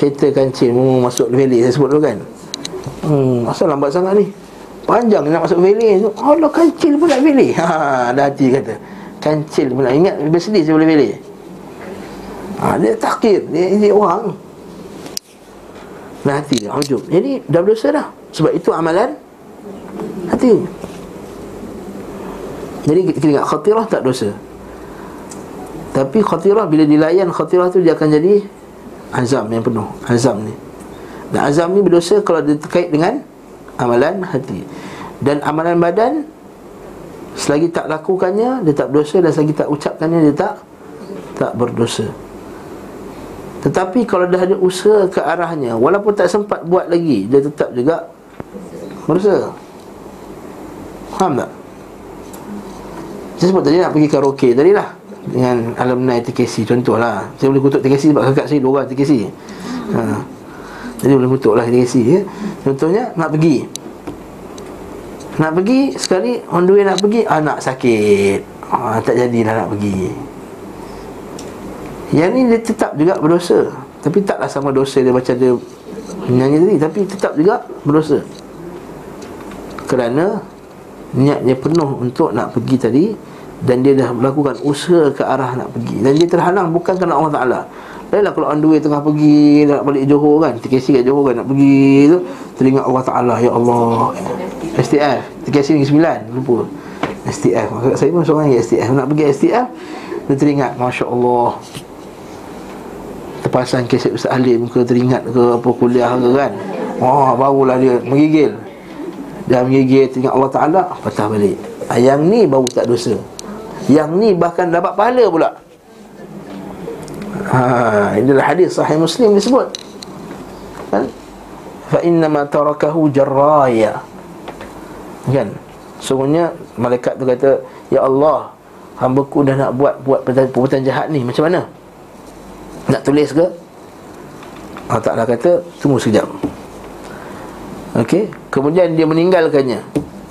Kereta kancil Mau masuk valet Saya sebut dulu kan? Hmm Asal lambat sangat ni? Panjang nak masuk valet Allah kancil pun nak valet ha, Dah hati kata. Kancil pun nak Ingat Bersedih saya boleh valet ha, Dia takir Dia, dia orang. Dah hati Ujub. Jadi dah berdosa dah Sebab itu amalan Hati. Jadi kita ingat Khatirah tak dosa. Tapi khatirah Bila dilayan khatirah tu Dia akan jadi Azam yang penuh. Azam ni. Dan azam ni berdosa Kalau dia terkait dengan Amalan hati. Dan amalan badan Selagi tak lakukannya Dia tak berdosa. Dan selagi tak ucapkannya Dia tak Tak berdosa. Tetapi kalau dah ada usaha ke arahnya Walaupun tak sempat buat lagi Dia tetap juga Berdosa Faham tak? Saya sebut tadi nak pergi karaoke tadi lah Dengan alumni TKC contohlah Saya boleh kutuk TKC sebab kakak saya dua orang TKC ha. Jadi boleh kutuk lah TKC ya. Contohnya nak pergi. Nak pergi sekali On the way nak pergi Anak sakit. Ha, Tak jadilah nak pergi. Yang ni dia tetap juga berdosa. Tapi taklah sama dosa dia macam dia Nyanyi tadi Tapi tetap juga berdosa Kerana Niatnya penuh untuk nak pergi tadi Dan dia dah melakukan usaha ke arah nak pergi. Dan dia terhalang bukan kerana Allah Ta'ala. Lainlah kalau on the way tengah pergi Nak balik Johor kan TKC kat Johor kan Nak pergi tu Teringat Allah Ta'ala Ya Allah. STF TKC ni 9 Lupa. STF Saya pun seorang yang STF Nak pergi STF Dia teringat Masya Allah terpasang keset Ustaz Alim ke teringat ke apa kuliah ke kan. Oh barulah dia menggigil dia menggigil teringat Allah Ta'ala patah balik. Ah, yang ni baru tak dosa. Yang ni bahkan dapat pahala pula. Ha, inilah hadis sahih muslim disebut. Kan? Fa inna tarakahu jarraya. Kan? Sungguhnya malaikat tu kata ya Allah hamba ku dah nak buat buat perbuatan jahat ni macam mana? Nak tulis ke? Allah Ta'ala kata Tunggu sekejap Okey? Kemudian dia meninggalkannya.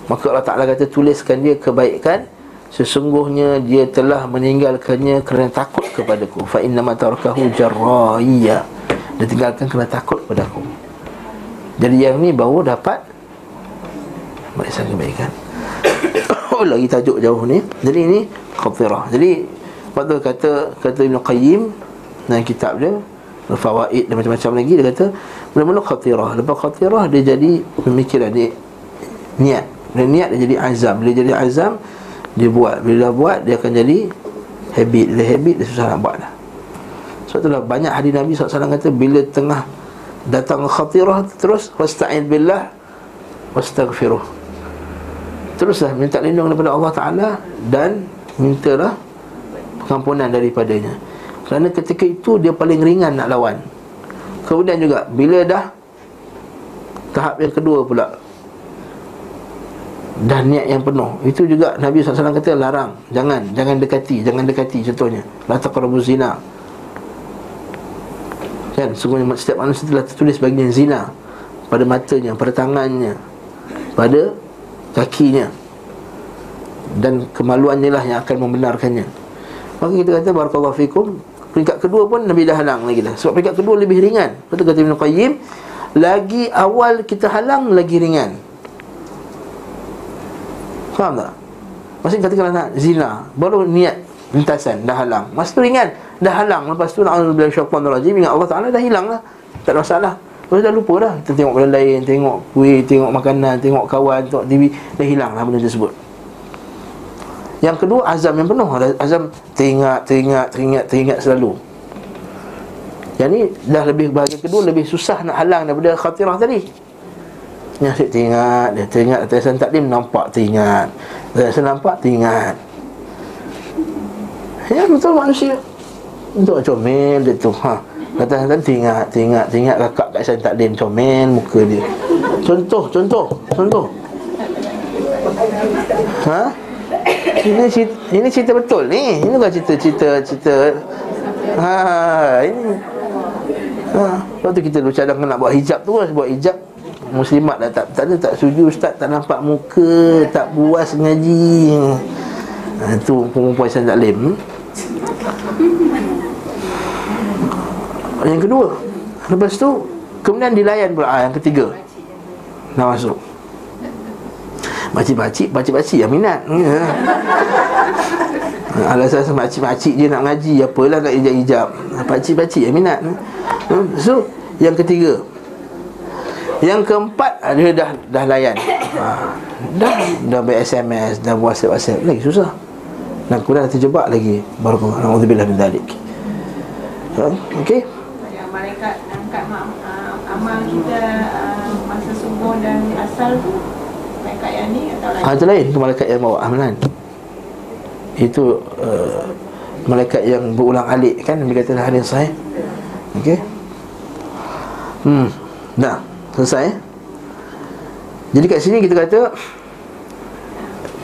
Maka Allah Ta'ala kata Tuliskan dia kebaikan. Sesungguhnya dia telah meninggalkannya Kerana takut kepadaku. Fa inna matarkahu jarraiya. Dia tinggalkan kerana takut kepadaku. Jadi yang ni baru dapat Barisan kebaikan. Oh lagi tajuk jauh ni. Jadi ini Khatirah Jadi kata Kata Ibn Qayyim dalam kitab dia Fawaid dan macam-macam lagi Dia kata Mula-mula khatirah. Lepas khatirah dia jadi Pemikiran dia Niat. Bila niat dia jadi azam. Bila jadi azam Dia buat. Bila dah buat Dia akan jadi Habit. Bila habit Dia susah nak buat dah. Sebab itulah banyak hadis Nabi SAW kata Bila tengah Datang khatirah Terus Wasta'in billah Wastaghfiruh. Teruslah minta lindung daripada Allah Ta'ala Dan Mintalah Pengampunan daripadanya kerana ketika itu dia paling ringan nak lawan. Kemudian juga Bila dah Tahap yang kedua pula Dah niat yang penuh Itu juga Nabi SAW kata larang Jangan Jangan dekati Jangan dekati contohnya. La taqrabu zina. Kan Sungguhnya setiap manusia telah tertulis bagian zina Pada matanya Pada tangannya Pada Kakinya. Dan kemaluannya lah yang akan membenarkannya. Maka kita kata Barakallahu fikum Peringkat kedua pun Nabi dah halang lagi dah. Sebab peringkat kedua lebih ringan. Betul kata Ibn Qayyim Lagi awal kita halang Lagi ringan. Faham tak? Maksudnya katakanlah nak zina Baru niat lintasan Dah halang. Masa tu ringan Dah halang. Lepas tu Na'udzubillah syaitan rajim Ingat Allah Ta'ala dah hilang lah. Tak ada masalah. Lepas dah lupa dah. Kita tengok benda lain Tengok kuih Tengok makanan Tengok kawan Tengok TV Dah hilang lah benda tersebut yang kedua azam yang penuh. Azam teringat, teringat, teringat, teringat selalu. Yang ni dah lebih bahagian kedua Lebih susah nak halang daripada khatirah tadi. Yang asyik teringat Dia teringat Hasan Taklim Nampak teringat. Atas nampak teringat. Ya betul manusia. Untuk comel dia tu ha. Kata Hasan teringat, teringat, teringat Kakak kat Hasan Taklim comel muka dia. Contoh, contoh, contoh. Ha? Ini cerita, ini cerita betul ni. Ini bukan cerita-cerita cerita. Ha, ini. Ha, waktu kita dulu cadang nak buat hijab tu, buat hijab. Muslimat dah tak, tak tak setuju Ustaz tak nampak muka Tak puas ngaji ha, Itu perempuan Islam Taklim Yang kedua Lepas tu Kemudian dilayan pula ah, Yang ketiga Nak masuk Makcik-makcik Pakcik-pakcik yang minat. Ya. Alasan makcik-makcik dia nak ngaji Apalah nak ijab-ijab. Pakcik-pakcik yang minat. So Yang ketiga. Yang keempat Dia dah dah layan. Ha. Dah Dah ber-SMS Dah WhatsApp-WhatsApp Lagi susah. Dan kemudian terjebak lagi. Baru Alhamdulillah bin Dalik ha? Okay Malaikat angkat amal kita masa subuh dan asal tu Malaikat yang ni atau lain? Ha, itu lain. Itu malaikat yang bawa amalan. Itu uh, Malaikat yang berulang alik kan? Nabi kata hadis sahih. Okey. Hmm. Dah Selesai Jadi kat sini kita kata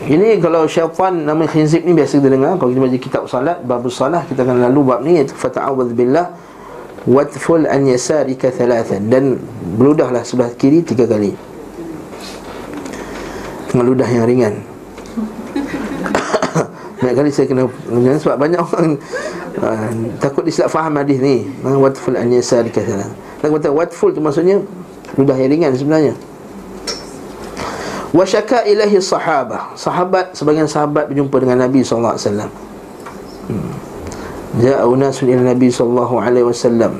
ini kalau syaitan nama khinzib ni biasa kita dengar. Kalau kita baca kitab salat Bab salah Kita akan lalu bab ni Iaitu fata'awad billah Watful an yasarika thalathan. Dan beludahlah sebelah kiri tiga kali Dengan ludah yang ringan. Banyak kali saya kena Sebab banyak orang uh, Takut disilap faham hadis ni. Watful an yasarika thalathan Dan kata watful tu maksudnya Ludah yang ringan sebenarnya. Wa syaka ilahi sahabah sahabat sebagian sahabat berjumpa dengan Nabi sallallahu alaihi wasallam. Hmm. ja'a unasun ila Nabi sallallahu alaihi wasallam.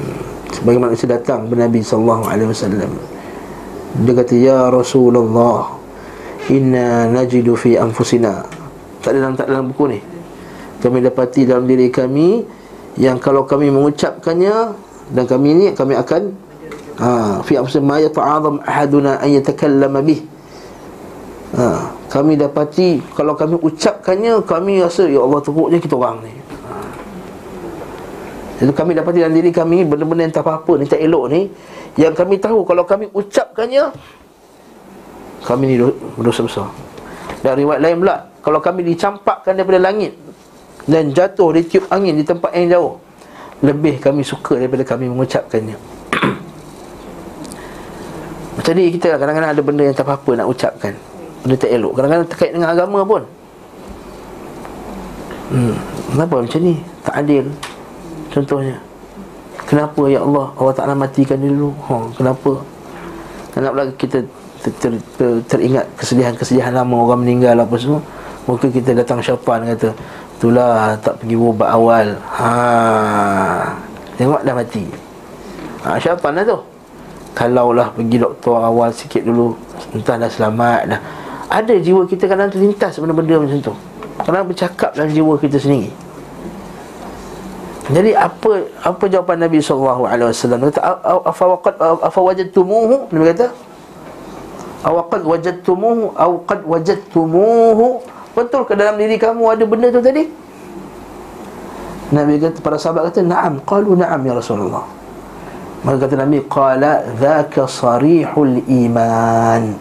Hmm. sebagian manusia datang kepada Nabi sallallahu alaihi wasallam dia kata ya Rasulullah inna najidu fi anfusina. Tak ada dalam tak dalam buku ni. Kami dapati dalam diri kami yang kalau kami mengucapkannya dan kami ini kami akan ha fi afsal ma yata'azam ahaduna an yatakallama bih. Ha kami dapati kalau kami ucapkannya kami rasa ya Allah teruknya kita orang ni. Ha. Jadi kami dapati dalam diri kami benda-benda yang tak apa-apa ni tak elok ni yang kami tahu kalau kami ucapkannya kami ni berdosa besar. Dan riwayat lain pula kalau kami dicampakkan daripada langit dan jatuh ditiup angin di tempat yang jauh lebih kami suka daripada kami mengucapkannya. Jadi kita kadang-kadang ada benda yang tak apa-apa nak ucapkan Benda tak elok Kadang-kadang terkait dengan agama pun hmm. Kenapa macam ni? Tak adil Contohnya Kenapa ya Allah Allah Ta'ala matikan dulu? Ha, Kenapa? Kenapa kita ter, ter, ter, teringat kesedihan-kesedihan lama orang meninggal apa semua Mungkin kita datang syaitan kata Itulah tak pergi ubat awal. Ha. Tengok dah mati. Ha, Syaitan lah tu. Kalaulah pergi doktor awal sikit dulu Entah dah selamat dah. Ada jiwa kita kadang terlintas benda-benda macam tu. Kadang bercakap dalam jiwa kita sendiri jadi apa apa jawapan Nabi sallallahu alaihi wasallam? Kata afa waqad afa wajadtumuhu? Nabi kata awaqad wajadtumuhu aw qad wajadtumuhu. Betul ke dalam diri kamu ada benda tu tadi? Nabi kata para sahabat kata na'am qalu na'am ya Rasulullah. Maka kata Nabi Qala Dhaka sarihul iman.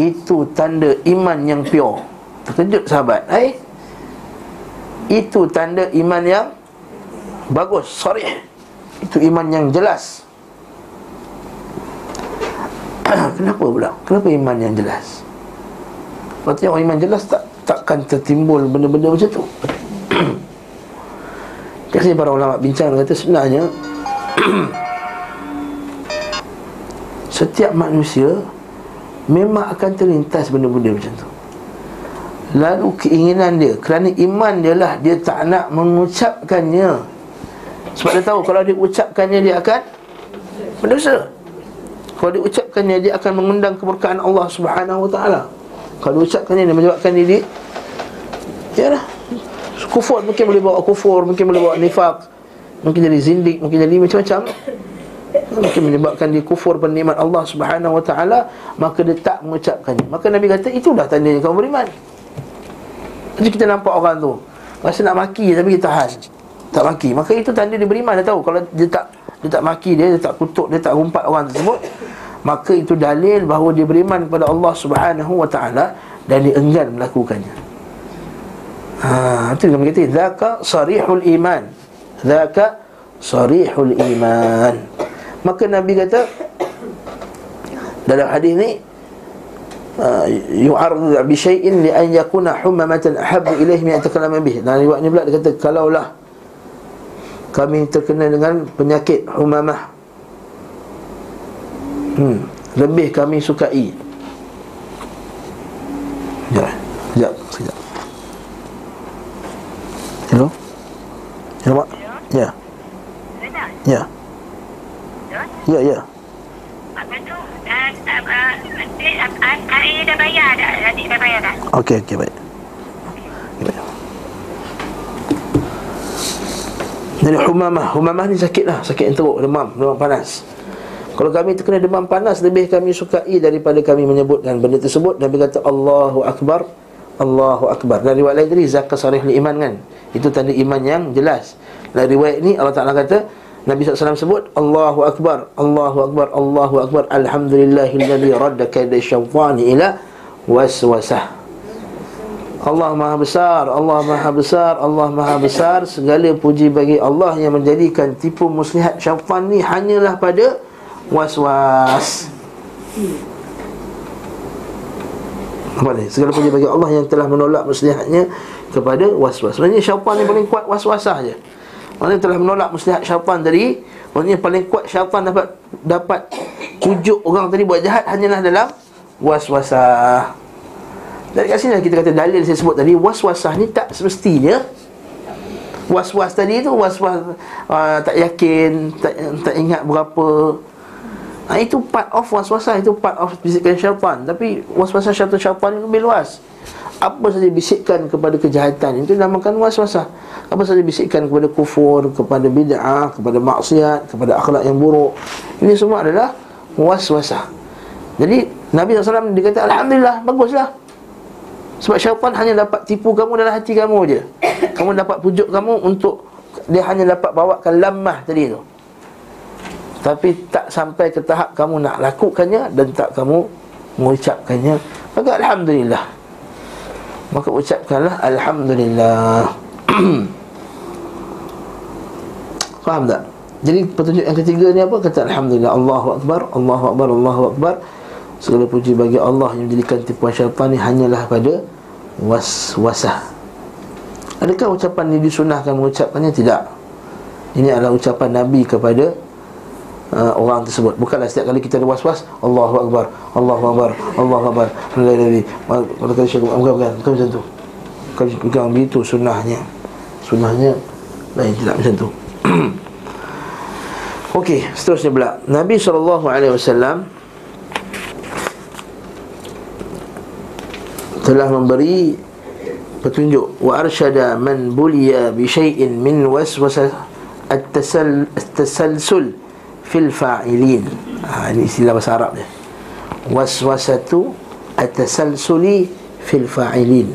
Itu tanda iman yang pure. Terkejut sahabat Hai Itu tanda iman yang Bagus, sarih Itu iman yang jelas. Kenapa pula? Kenapa iman yang jelas? Berarti orang iman jelas tak takkan tertimbul benda-benda macam tu. Kasih para ulama bincang kata sebenarnya Setiap manusia Memang akan terlintas benda-benda macam tu. Lalu keinginan dia Kerana iman dia lah Dia tak nak mengucapkannya Sebab dia tahu Kalau dia ucapkannya dia akan Berdosa. Kalau dia ucapkannya Dia akan mengundang keberkaan Allah Subhanahu Wa Taala. Kalau dia ucapkannya Dia menyebabkan diri Ya lah Kufur mungkin boleh bawa kufur Mungkin boleh bawa nifak Mungkin jadi zindik Mungkin jadi macam-macam. Mungkin menyebabkan dia kufur pada nikmat Allah Subhanahu wa taala maka dia tak mengucapkannya. Maka nabi kata itulah tandanya kamu beriman. Jadi kita nampak orang tu rasa nak maki tapi dia tahan tak maki. Maka itu tanda dia beriman dia tahu. Kalau dia tak dia tak maki dia dia tak kutuk dia tak rumpat orang tersebut maka itu dalil bahawa dia beriman kepada Allah Subhanahu wa taala dan dia enggan melakukannya. Ha itu kami kata zaka sarihul iman. Zaka sarihul iman. Maka Nabi kata dalam hadis ni uh, yu'arradu bi syai'in li an yakuna humamatan ahabbu ilayhi min an takallama bih. Dan riwayat ni pula dia kata kalaulah kami terkena dengan penyakit humamah hmm, lebih kami sukai Ya, sekejap, sekejap. Hello? Hello, Mak? Ya. Ya. Ya, ya. Apa tu? Air dah bayar dah. Adik dah bayar dah. Okey, okey, baik. Okey, baik. Jadi humamah, humamah ni sakit lah. Sakit yang teruk, demam, demam panas. Kalau kami terkena demam panas Lebih kami sukai daripada kami menyebutkan benda tersebut. Nabi kata Allahu Akbar Allahu Akbar. Dan riwayat lain tadi Zakat sarih iman kan? Itu tanda iman yang jelas. Dan riwayat ni Allah Ta'ala kata Nabi SAW sebut Allahu Akbar Allahu Akbar Allahu Akbar. Alhamdulillahilladzi radda kaida syaitani ila waswasah Allah Maha Besar, Allah Maha Besar, Allah Maha Besar. Segala puji bagi Allah yang menjadikan tipu muslihat syaitan ni hanyalah pada was-was. Apa ni? Segala puji bagi Allah yang telah menolak muslihatnya kepada was-was. Sebenarnya syaitan ni paling kuat was-wasah je Maksudnya telah menolak muslihat syaitan tadi Maksudnya paling kuat syaitan dapat dapat pujuk orang tadi buat jahat hanyalah dalam was-wasah dari kat sini kita kata dalil saya sebut tadi Was-wasah ni tak semestinya. Was-was tadi tu Was-was uh, tak yakin tak, tak ingat berapa. Uh, Itu part of was-wasah Itu part of bisikan syaitan. Tapi was-wasah syaitan-syaitan ni lebih luas. Apa saja bisikan kepada kejahatan Itu dinamakan was-wasah. Apa saja bisikan kepada kufur Kepada bid'ah Kepada maksiat Kepada akhlak yang buruk. Ini semua adalah was-wasah. Jadi Nabi SAW dia kata Alhamdulillah Baguslah sebab syaitan hanya dapat tipu kamu dalam hati kamu je. Kamu dapat pujuk kamu untuk Dia hanya dapat bawakan lamah tadi tu. Tapi tak sampai ke tahap kamu nak lakukannya Dan tak kamu mengucapkannya. Maka Alhamdulillah. Maka ucapkanlah Alhamdulillah. Faham tak? Jadi petunjuk yang ketiga ni apa? Kata Alhamdulillah. Allahu Akbar Allahu Akbar Allahu Akbar Segala puji bagi Allah yang menjadikan tipuan syaitan ni hanyalah pada was-wasah Adakah ucapan ini disunahkan mengucapkannya? Tidak. Ini adalah ucapan Nabi kepada uh, orang tersebut. Bukanlah setiap kali kita ada was-was Allahu Akbar Allahu Akbar Allahu Akbar. Alhamdulillah. Kalau kata Bukan, bukan, bukan macam tu. Bukan, bukan begitu sunnahnya Sunnahnya Lain tidak macam tu. Okey, seterusnya pula. Nabi SAW telah memberi petunjuk. Wa arsyada man buliya bi syai'in min waswasa at-tasal at-tasalsul fil fa'ilin. Ha, ini istilah bahasa Arab dia. Waswasatu at-tasalsuli fil fa'ilin.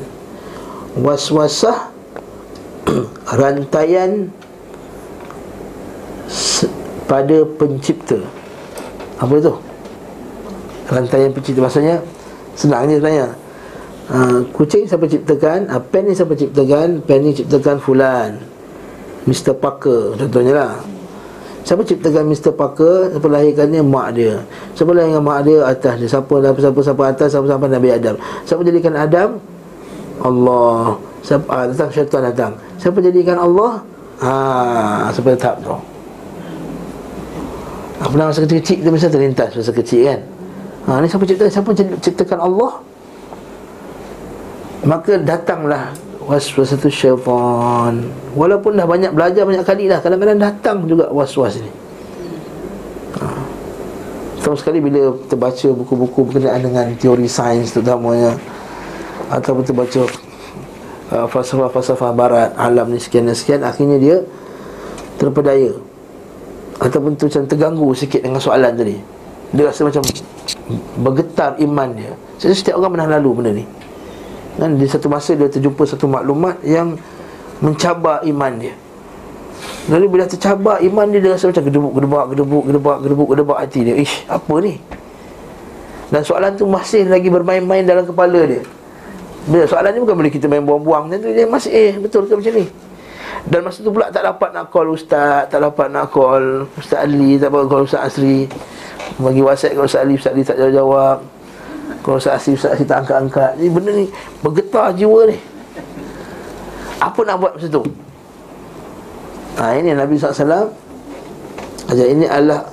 Waswasah rantaian pada pencipta. Apa itu rantaian pencipta. Maksudnya senangnya sebenarnya Uh, kucing siapa ciptakan? Uh, Pen ni siapa ciptakan? Pen ni ciptakan Fulan. Mr. Parker Contohnya lah. Siapa ciptakan Mr. Parker? Siapa lahirkannya? Mak dia. Siapa lahirkan mak dia? Atas dia. Siapa lah Siapa siapa atas Siapa siapa Nabi Adam. Siapa jadikan Adam? Allah. Siapa ah, Datang syaitan datang. Siapa jadikan Allah? Ah, Siapa tetap tu? Apa nama masa kecil-kecil Kita mesti terlintas Masa kecil kan? Ha, ni siapa ciptakan Siapa ciptakan Allah Maka datanglah was-was itu syaitan. Walaupun dah banyak belajar banyak kali dah Kadang-kadang datang juga was-was ni. Ha. Sama sekali bila terbaca buku-buku berkenaan dengan teori sains terutamanya Ataupun terbaca uh, falsafah-falsafah barat Alam ni sekian dan sekian Akhirnya dia terpedaya. Ataupun tu macam terganggu sikit dengan soalan tadi. Dia rasa macam bergetar iman dia. Setiap orang pernah lalu benda ni dan di satu masa dia terjumpa satu maklumat yang mencabar iman dia. Lalu bila tercabar iman dia dia rasa macam gedebuk gedebak gedebuk gedebak gedebuk gedebak hati dia. Ish, apa ni? Dan soalan tu masih lagi bermain-main dalam kepala dia. Bila soalan ni bukan boleh kita main buang-buang macam tu dia masih eh betul ke macam ni? Dan masa tu pula tak dapat nak call ustaz, tak dapat nak call Ustaz Ali, tak dapat call Ustaz Asri. Bagi whatsapp kalau Ustaz Ali Ustaz Ali tak jawab-jawab Kalau Asif tak angkat-angkat. Ni benda ni bergetar jiwa ni. Apa nak buat masa tu? Ha, ini Nabi SAW Ajar ini adalah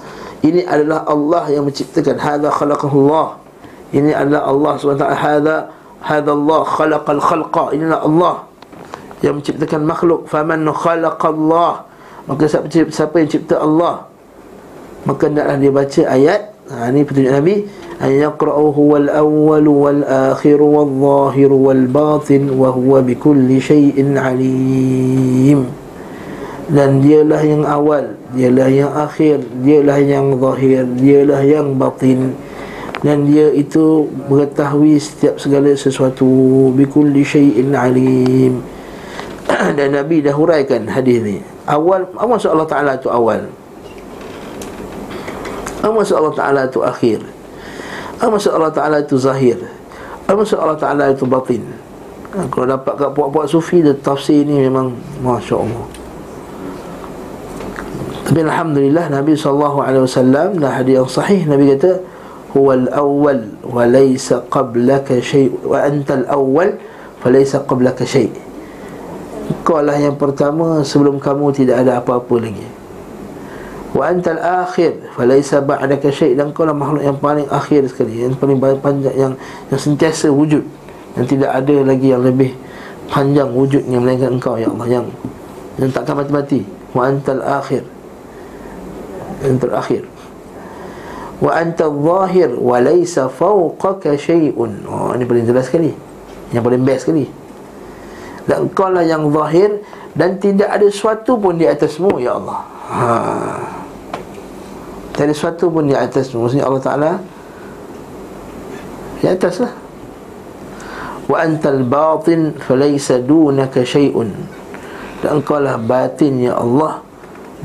Ini adalah Allah yang menciptakan. Hada khalaqahullah. Ini adalah Allah SWT Hada Hada Allah khalaqal khalqa. Inilah Allah Yang menciptakan makhluk. Faman khalaqallah. Maka siapa, siapa yang cipta Allah? Maka hendaklah dia baca ayat. Ha, Ini petunjuk Nabi Akhir wal zahir wal batin Wa huwa bikulli syai'in alim dan dialah yang awal dialah yang akhir dialah yang zahir dialah yang batin. Dan dia itu mengetahui setiap segala sesuatu bikulli syai'in alim. Dan nabi dah huraikan hadis ni. Awal apa maksud Allah taala itu awal? Apa maksud Allah taala itu akhir apa maksud Allah taala itu zahir. Apa maksud Allah taala itu batin. Ha, kalau dapat kat puak-puak sufi dia tafsir ni memang masya-Allah. Tapi alhamdulillah Nabi wasallam dah hadis yang sahih Nabi kata huwal awwal wa laysa qablaka syai' wa antal awwal fa laysa qablaka syai' Kau lah yang pertama sebelum kamu tidak ada apa-apa lagi. Wa antal akhir fa laysa ba'daka syai' dan kau lah makhluk yang paling akhir sekali, yang paling panjang yang yang sentiasa wujud. Dan tidak ada lagi yang lebih panjang wujudnya melainkan engkau ya Allah yang yang takkan mati-mati. Wa antal akhir. Yang terakhir. Wa anta zahir wa laysa fawqaka shay'un oh ini paling jelas sekali. Yang paling best sekali. Dan engkau lah yang zahir dan tidak ada sesuatu pun di atasmu ya Allah. Ha tidak ada sesuatu pun di atasmu maksudnya Allah Taala di atas lah wa antal batin falaysa dunaka shay'un dan engkau lah batin ya Allah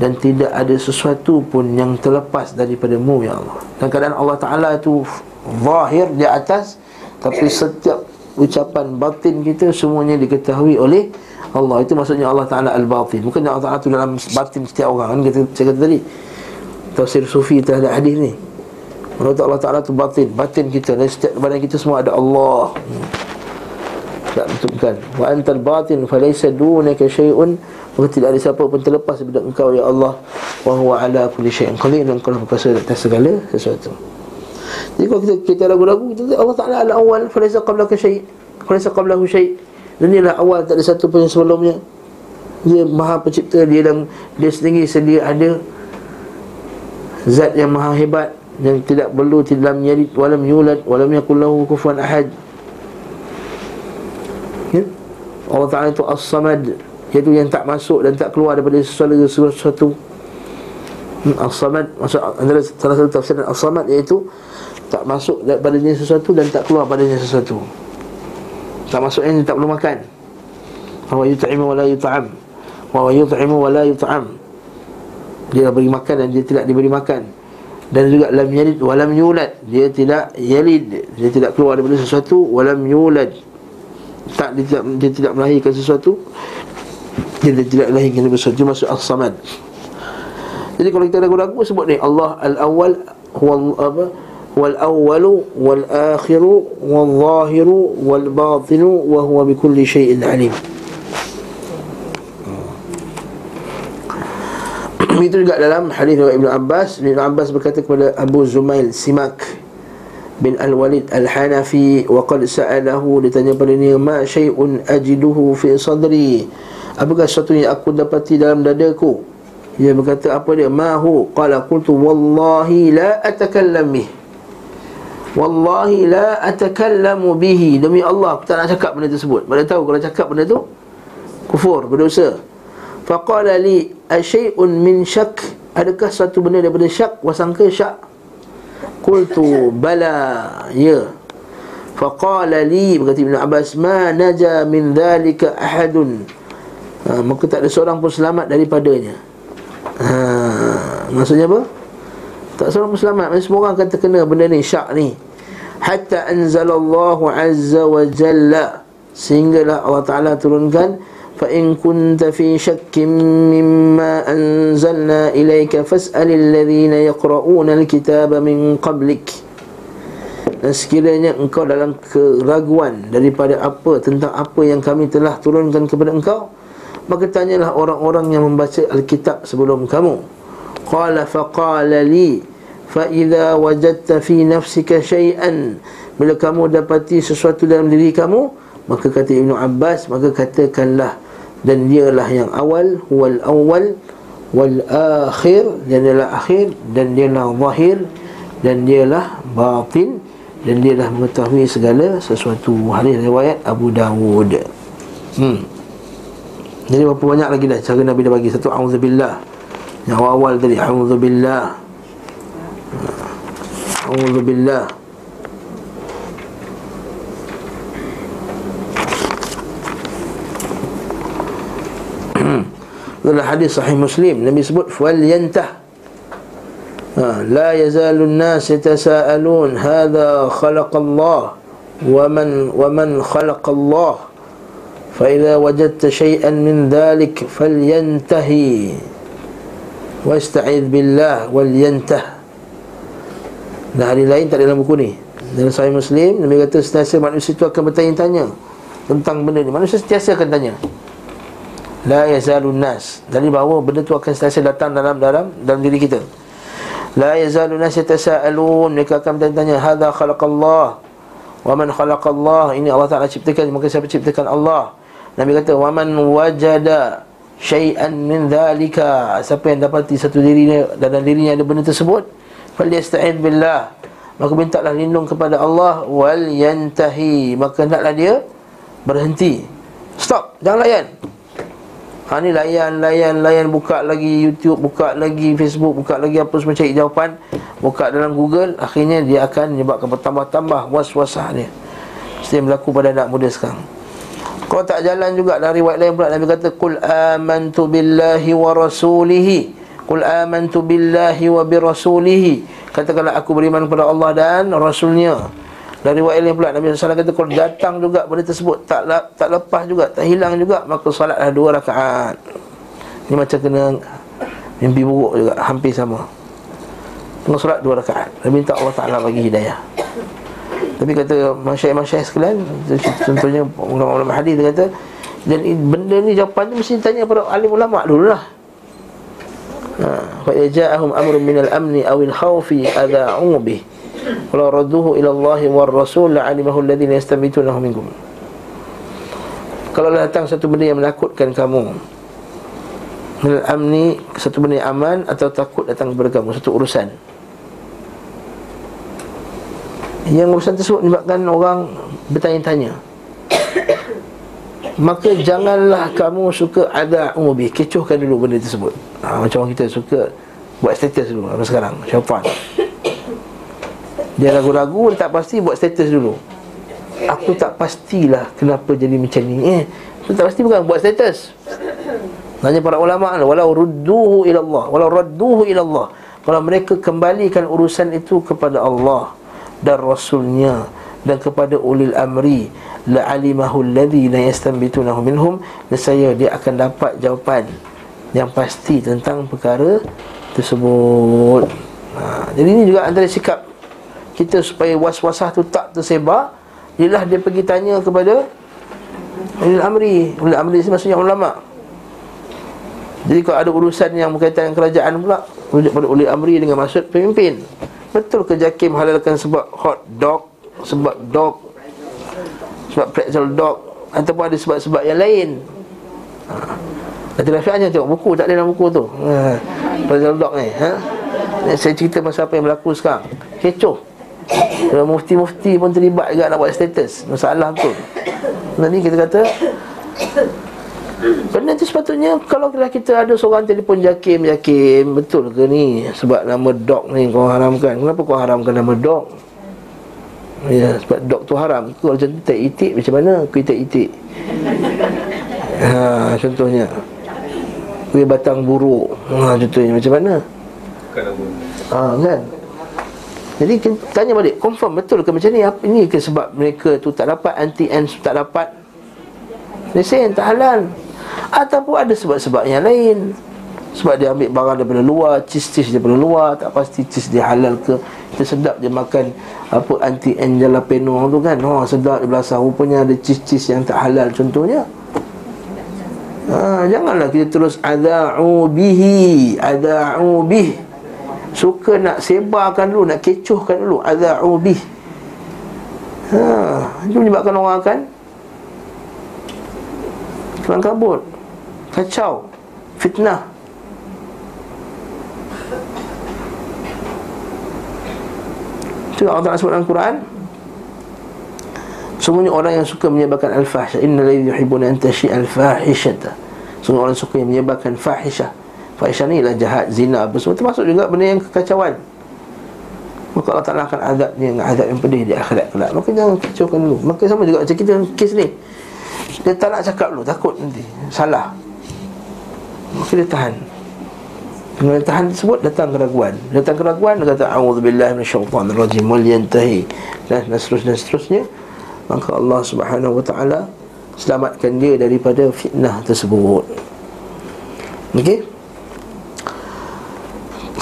dan tidak ada sesuatu pun yang terlepas daripada-Mu ya Allah. Dan keadaan Allah Taala itu zahir di atas tapi setiap ucapan batin kita semuanya diketahui oleh Allah. Itu maksudnya Allah Taala al-batin. Bukan Allah Taala itu dalam batin setiap orang. Kan kita saya kata tadi. Tafsir sufi terhadap hadis ni. Allah Taala itu batin, batin kita dan setiap badan kita semua ada Allah. Tak betul bukan. Wa antal batin falaysa dunaka syai'un. Maka tidak ada siapa pun terlepas daripada engkau ya Allah. Wa huwa ala kulli syai'in qadir. Dan engkau berkuasa atas segala sesuatu. Jadi kalau kita kita ragu-ragu kita Allah Taala al awal falaysa qablaka syai' falaysa qablahu syai' dan dia lah awal tak ada satu pun yang sebelumnya. Dia maha pencipta dia dan dia sendiri sedia ada zat yang maha hebat yang tidak perlu tidak yalid walam yulad walam yakul lahu kufuwan ahad. Ya? Allah Taala itu as-samad Iaitu yang tak masuk dan tak keluar daripada sesuatu sesuatu. Hmm, As-samad Maksud salah satu tafsir As-samad iaitu Tak masuk daripadanya sesuatu dan tak keluar padanya sesuatu. Tak masuk yang tak perlu makan. Wa yut'imu wa la yut'am. Wa yut'imu wa la yut'am Dia beri makan dan dia tidak diberi makan. Dan juga lam yalid wa lam yulad. Dia tidak yalid. Dia tidak keluar daripada sesuatu wa lam yulad. Tak dia tidak, dia tidak melahirkan sesuatu dia tidak lahirkan daripada sesuatu. Maksud as-samad. Jadi kalau kita ragu-ragu sebut ni Allah al-awwal Huwa apa wal awwalu wal akhiru wal zahiru wal batinu wa huwa bi kulli syai'in alim itu juga dalam hadis dari Ibn Abbas Ibn Abbas berkata kepada Abu Zumail Simak bin Al-Walid Al-Hanafi wa qad sa'alahu ditanya pada dia ma syai'un ajiduhu fi sadri? Apakah sesuatu yang aku dapati dalam dadaku? Dia berkata apa dia? Mahu Qala qultu Wallahi la atakallam Wallahi la atakallamu bihi. Demi Allah aku tak nak cakap benda tersebut. Mana tahu kalau cakap benda tu Kufur, berdosa Faqala li Asyai'un min syak? Adakah satu benda daripada syak? Wasangka syak. Qultu bala Ya. Faqala li Berkata Ibn Abbas Ma naja min dhalika ahadun. Ha, Maka tak ada seorang pun selamat daripadanya. Ha, Maksudnya apa? Tak seorang pun selamat. Maksudnya semua orang akan terkena benda ni Syak ni. Hatta anzalallahu azza wa jalla. Sehinggalah Allah Ta'ala turunkan فإن كنت في شك مما أنزلنا إليك فاسأل الذين يقرؤون الكتاب من قبلك dan sekiranya engkau dalam keraguan daripada apa tentang apa yang kami telah turunkan kepada engkau maka tanyalah orang-orang yang membaca Alkitab sebelum kamu qala faqala li fa idza wajadta fi nafsika shay'an bila kamu dapati sesuatu dalam diri kamu maka kata Ibnu Abbas maka katakanlah dan dialah yang awal wal awal wal akhir dan dialah akhir dan dialah zahir dan dialah batin dan dialah mengetahui segala sesuatu. Hadis riwayat Abu Dawud. Hmm. Jadi berapa banyak lagi dah cara Nabi dah bagi? Satu auzubillah yang awal-awal tadi auzubillah auzubillah Dalam hadis sahih Muslim Nabi sebut fal yantah ha, la yazalun nas yatasaalun hadha khalaqa Allah wa man wa man khalaqa Allah fa idza wajadta shay'an min dhalik falyantahi wasta'id billah wal yantah dan hari lain tak dalam buku ni. Dalam sahih Muslim Nabi kata sentiasa manusia itu akan bertanya-tanya tentang benda ni. Manusia sentiasa akan tanya La yazalun nas. Dari bahawa benda tu akan sentiasa datang dalam dalam dalam diri kita. La yazalun nas yatasaalun. Mereka akan bertanya Hadha khalaqallah? Wa man khalaqallah? Ini Allah Ta'ala ciptakan. Maka siapa ciptakan? Allah. Nabi kata Wa man wajada Syai'an min dhalika? Siapa yang dapati satu diri Dalam dirinya ada benda tersebut Fal yasta'id billah. Maka mintalah lindung kepada Allah Wal yantahi. Maka naklah dia Berhenti. Stop. Jangan layan Ha ni layan, layan, layan. Buka lagi YouTube, buka lagi Facebook Buka lagi apa semua cari jawapan. Buka dalam Google Akhirnya dia akan menyebabkan bertambah-tambah Was-wasah dia. Mesti berlaku pada anak muda sekarang. Kalau tak jalan juga dari riwayat lain pula Nabi kata Qul amantu billahi wa rasulihi. Qul amantu billahi wa birasulihi Katakanlah aku beriman kepada Allah dan Rasulnya dari riwayat lain pula Nabi SAW kata Kalau datang juga benda tersebut Tak tak lepas juga Tak hilang juga Maka salatlah dua rakaat. Ini macam kena Mimpi buruk juga Hampir sama. Tengah solat dua rakaat. Nabi minta Allah Ta'ala bagi hidayah. Tapi kata Masyarakat-masyarakat sekalian Contohnya Ulama-ulama hadis dia kata Dan benda ni jawapan ni Mesti tanya pada alim ulama dulu lah Fa ja'ahum amrun minal amni awil khawfi adha'u bih kalau radduhu ila Allah wa Rasul la'alimahu alladhina yastabitunahu minkum. Kalau datang satu benda yang menakutkan kamu Minal amni Satu benda yang aman Atau takut datang kepada kamu Satu urusan. Yang urusan tersebut Menyebabkan orang Bertanya-tanya. Maka janganlah kamu suka Ada umubi Kecohkan dulu benda tersebut. Ha, Macam orang kita suka Buat status dulu Sekarang? Syaitan dia ragu-ragu tak pasti buat status dulu. Aku tak pastilah kenapa jadi macam ni eh, Aku tak pasti bukan buat status. Nanya para ulama Walau rudduhu ilallah Walau radduhu ilallah. Kalau mereka kembalikan urusan itu kepada Allah Dan Rasulnya Dan kepada ulil amri La'alimahu alladhi la yastanbitunahu minhum Nesaya dia akan dapat jawapan Yang pasti tentang perkara tersebut. Ha, Jadi ini juga antara sikap kita supaya was-wasah tu tak tersebar ialah dia pergi tanya kepada Ulil Amri. Ulil Amri ni maksudnya ulama. Jadi kalau ada urusan yang berkaitan dengan kerajaan pula pada Ulil Amri dengan maksud pemimpin. Betul ke Jakim halalkan sebab hot dog sebab dog sebab pretzel dog ataupun ada sebab-sebab yang lain? Ha. Nanti Rafiq tengok buku Tak ada dalam buku tu. Ha. Pretzel dog ni ha? Saya cerita masa apa yang berlaku sekarang. Kecoh mufti-mufti pun terlibat juga nak buat status. Masalah tu Nanti kita kata Benda tu sepatutnya Kalau kita ada seorang telefon Jakim Jakim Betul ke ni? Sebab nama dog ni kau haramkan. Kenapa kau haramkan nama dog? Ya sebab dog tu haram. Kalau macam tu tak itik Macam mana aku itik itik Ha contohnya. Kuih batang buruk. Ha contohnya macam mana? Ha kan jadi tanya balik Confirm betul ke macam ni? Apa Ini ke sebab mereka tu tak dapat Anti-ants tak dapat? Lesen tak halal. Ataupun ada sebab-sebab yang lain. Sebab dia ambil barang daripada luar Cheese-cheese daripada luar Tak pasti cheese dia halal ke. Kita sedap dia makan Apa anti jalapeno tu kan. Oh, Sedap di belakang Rupanya ada cheese-cheese yang tak halal contohnya. Ha, Janganlah kita terus Ada'u bihi Ada'u bih Suka nak sebarkan dulu Nak kecohkan dulu. Ada'u bih. Ha, Itu menyebabkan orang akan Kelang kabut Kacau. Fitnah. Itu Allah Ta'ala sebut dalam Quran. Semuanya orang yang suka menyebarkan al-fahisha Inna ladhi yuhibuna antashi al-fahishata. Semua orang suka yang menyebarkan fahisha Fahisha ni ialah jahat, zina apa semua. Termasuk juga benda yang kekacauan. Maka Allah Ta'ala akan azab dengan azab yang pedih di akhirat kelak. Maka jangan kacaukan dulu. Maka sama juga macam kita kes ni. Dia tak nak cakap dulu, takut nanti. Salah. Maka dia tahan. Dengan dia tahan tersebut datang keraguan. Datang keraguan dia kata A'udzubillah minasyaitanirrajim. Wal yantahi. Dan, seterusnya seterusnya. Maka Allah subhanahu wa ta'ala Selamatkan dia daripada fitnah tersebut. Okey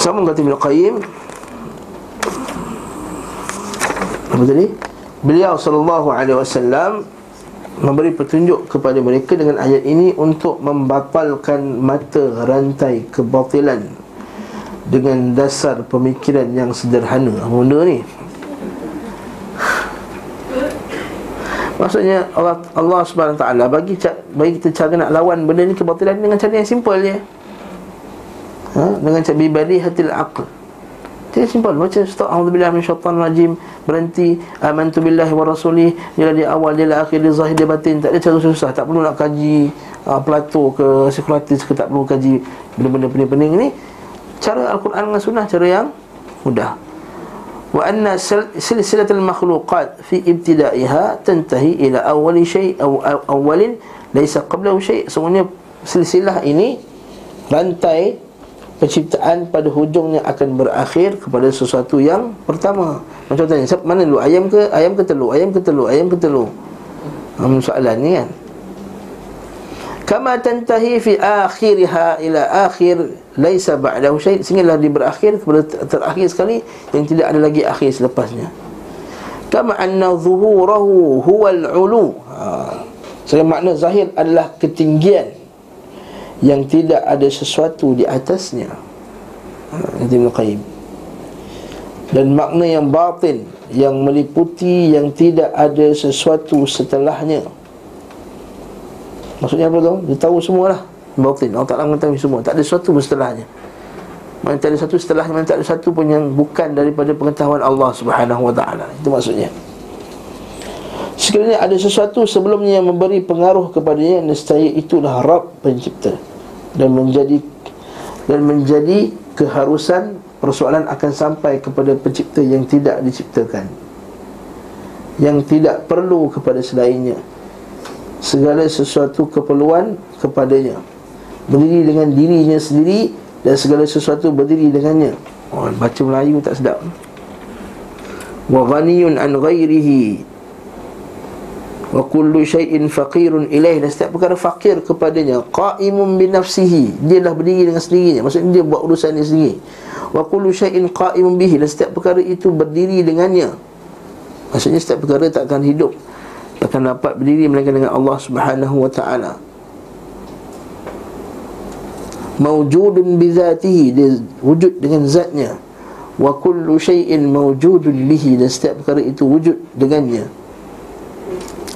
Sama kata Ibn Qayyim Apa tadi? Beliau sallallahu alaihi wasallam memberi petunjuk kepada mereka dengan ayat ini untuk membatalkan mata rantai kebatilan dengan dasar pemikiran yang sederhana. Apa benda ni? Maksudnya Allah Allah Subhanahu taala bagi bagi kita cara nak lawan benda ni kebatilan dengan cara yang simple je. Ha? dengan cara bibadi hatil aql. Dia simple macam stop auzubillahi minasyaitanir rajim berhenti amantu billahi wa rasulih. Dia di awal dia akhir dia zahir dia batin. Tak ada cara susah. Tak perlu nak kaji uh, Plato ke Socrates ke tak perlu kaji benda-benda pening-pening ni. Cara al-Quran dengan sunnah cara yang mudah. Wa anna silsilatul makhluqat fi ibtida'iha tantahi ila awwali syai' aw awwalin laysa qablahu syai' semuanya silsilah ini rantai penciptaan pada hujungnya akan berakhir kepada sesuatu yang pertama. Macam tanya, siapa mana dulu? Ayam ke ayam ke telur? Ayam ke telur? Ayam ke telur? Ha, soalan ni kan. Kama tantahi fi akhiriha ila akhir laisa ba'dahu syai' sehinggalah dia berakhir kepada terakhir sekali yang tidak ada lagi akhir selepasnya. Kama anna zuhurahu huwal ulu. Ha. Saya makna zahir adalah ketinggian yang tidak ada sesuatu di atasnya. Ha, Qayyim. Dan makna yang batin yang meliputi yang tidak ada sesuatu setelahnya. Maksudnya apa tu? dia tahu semualah. Batin. Allah Ta'ala mengetahui semua. Tak ada sesuatu setelahnya. Mana tak ada satu setelahnya mana tak ada satu pun yang bukan daripada pengetahuan Allah Subhanahu Wa Ta'ala. Itu maksudnya. Sekiranya ada sesuatu sebelumnya yang memberi pengaruh kepadanya Nescaya itulah Rabb pencipta dan menjadi dan menjadi keharusan persoalan akan sampai kepada pencipta yang tidak diciptakan. Yang tidak perlu kepada selainnya. Segala sesuatu keperluan kepadanya. Berdiri dengan dirinya sendiri dan segala sesuatu berdiri dengannya. Oh, baca Melayu tak sedap. Wa ghaniyun an ghairihi wa kullu syai'in faqirun ilaih dan setiap perkara fakir kepadanya qaimun bi nafsihi. Dia dah berdiri dengan sendirinya. Maksudnya dia buat urusan dia sendiri. Wa kullu syai'in qaimun bihi. Dan setiap perkara itu berdiri dengannya. Maksudnya setiap perkara tak akan hidup. Tak akan dapat berdiri melainkan dengan Allah Subhanahu wa taala. Mawjudun bi zatihi. Dia wujud dengan zatnya. Wa kullu syai'in mawjudun bihi. Dan setiap perkara itu wujud dengannya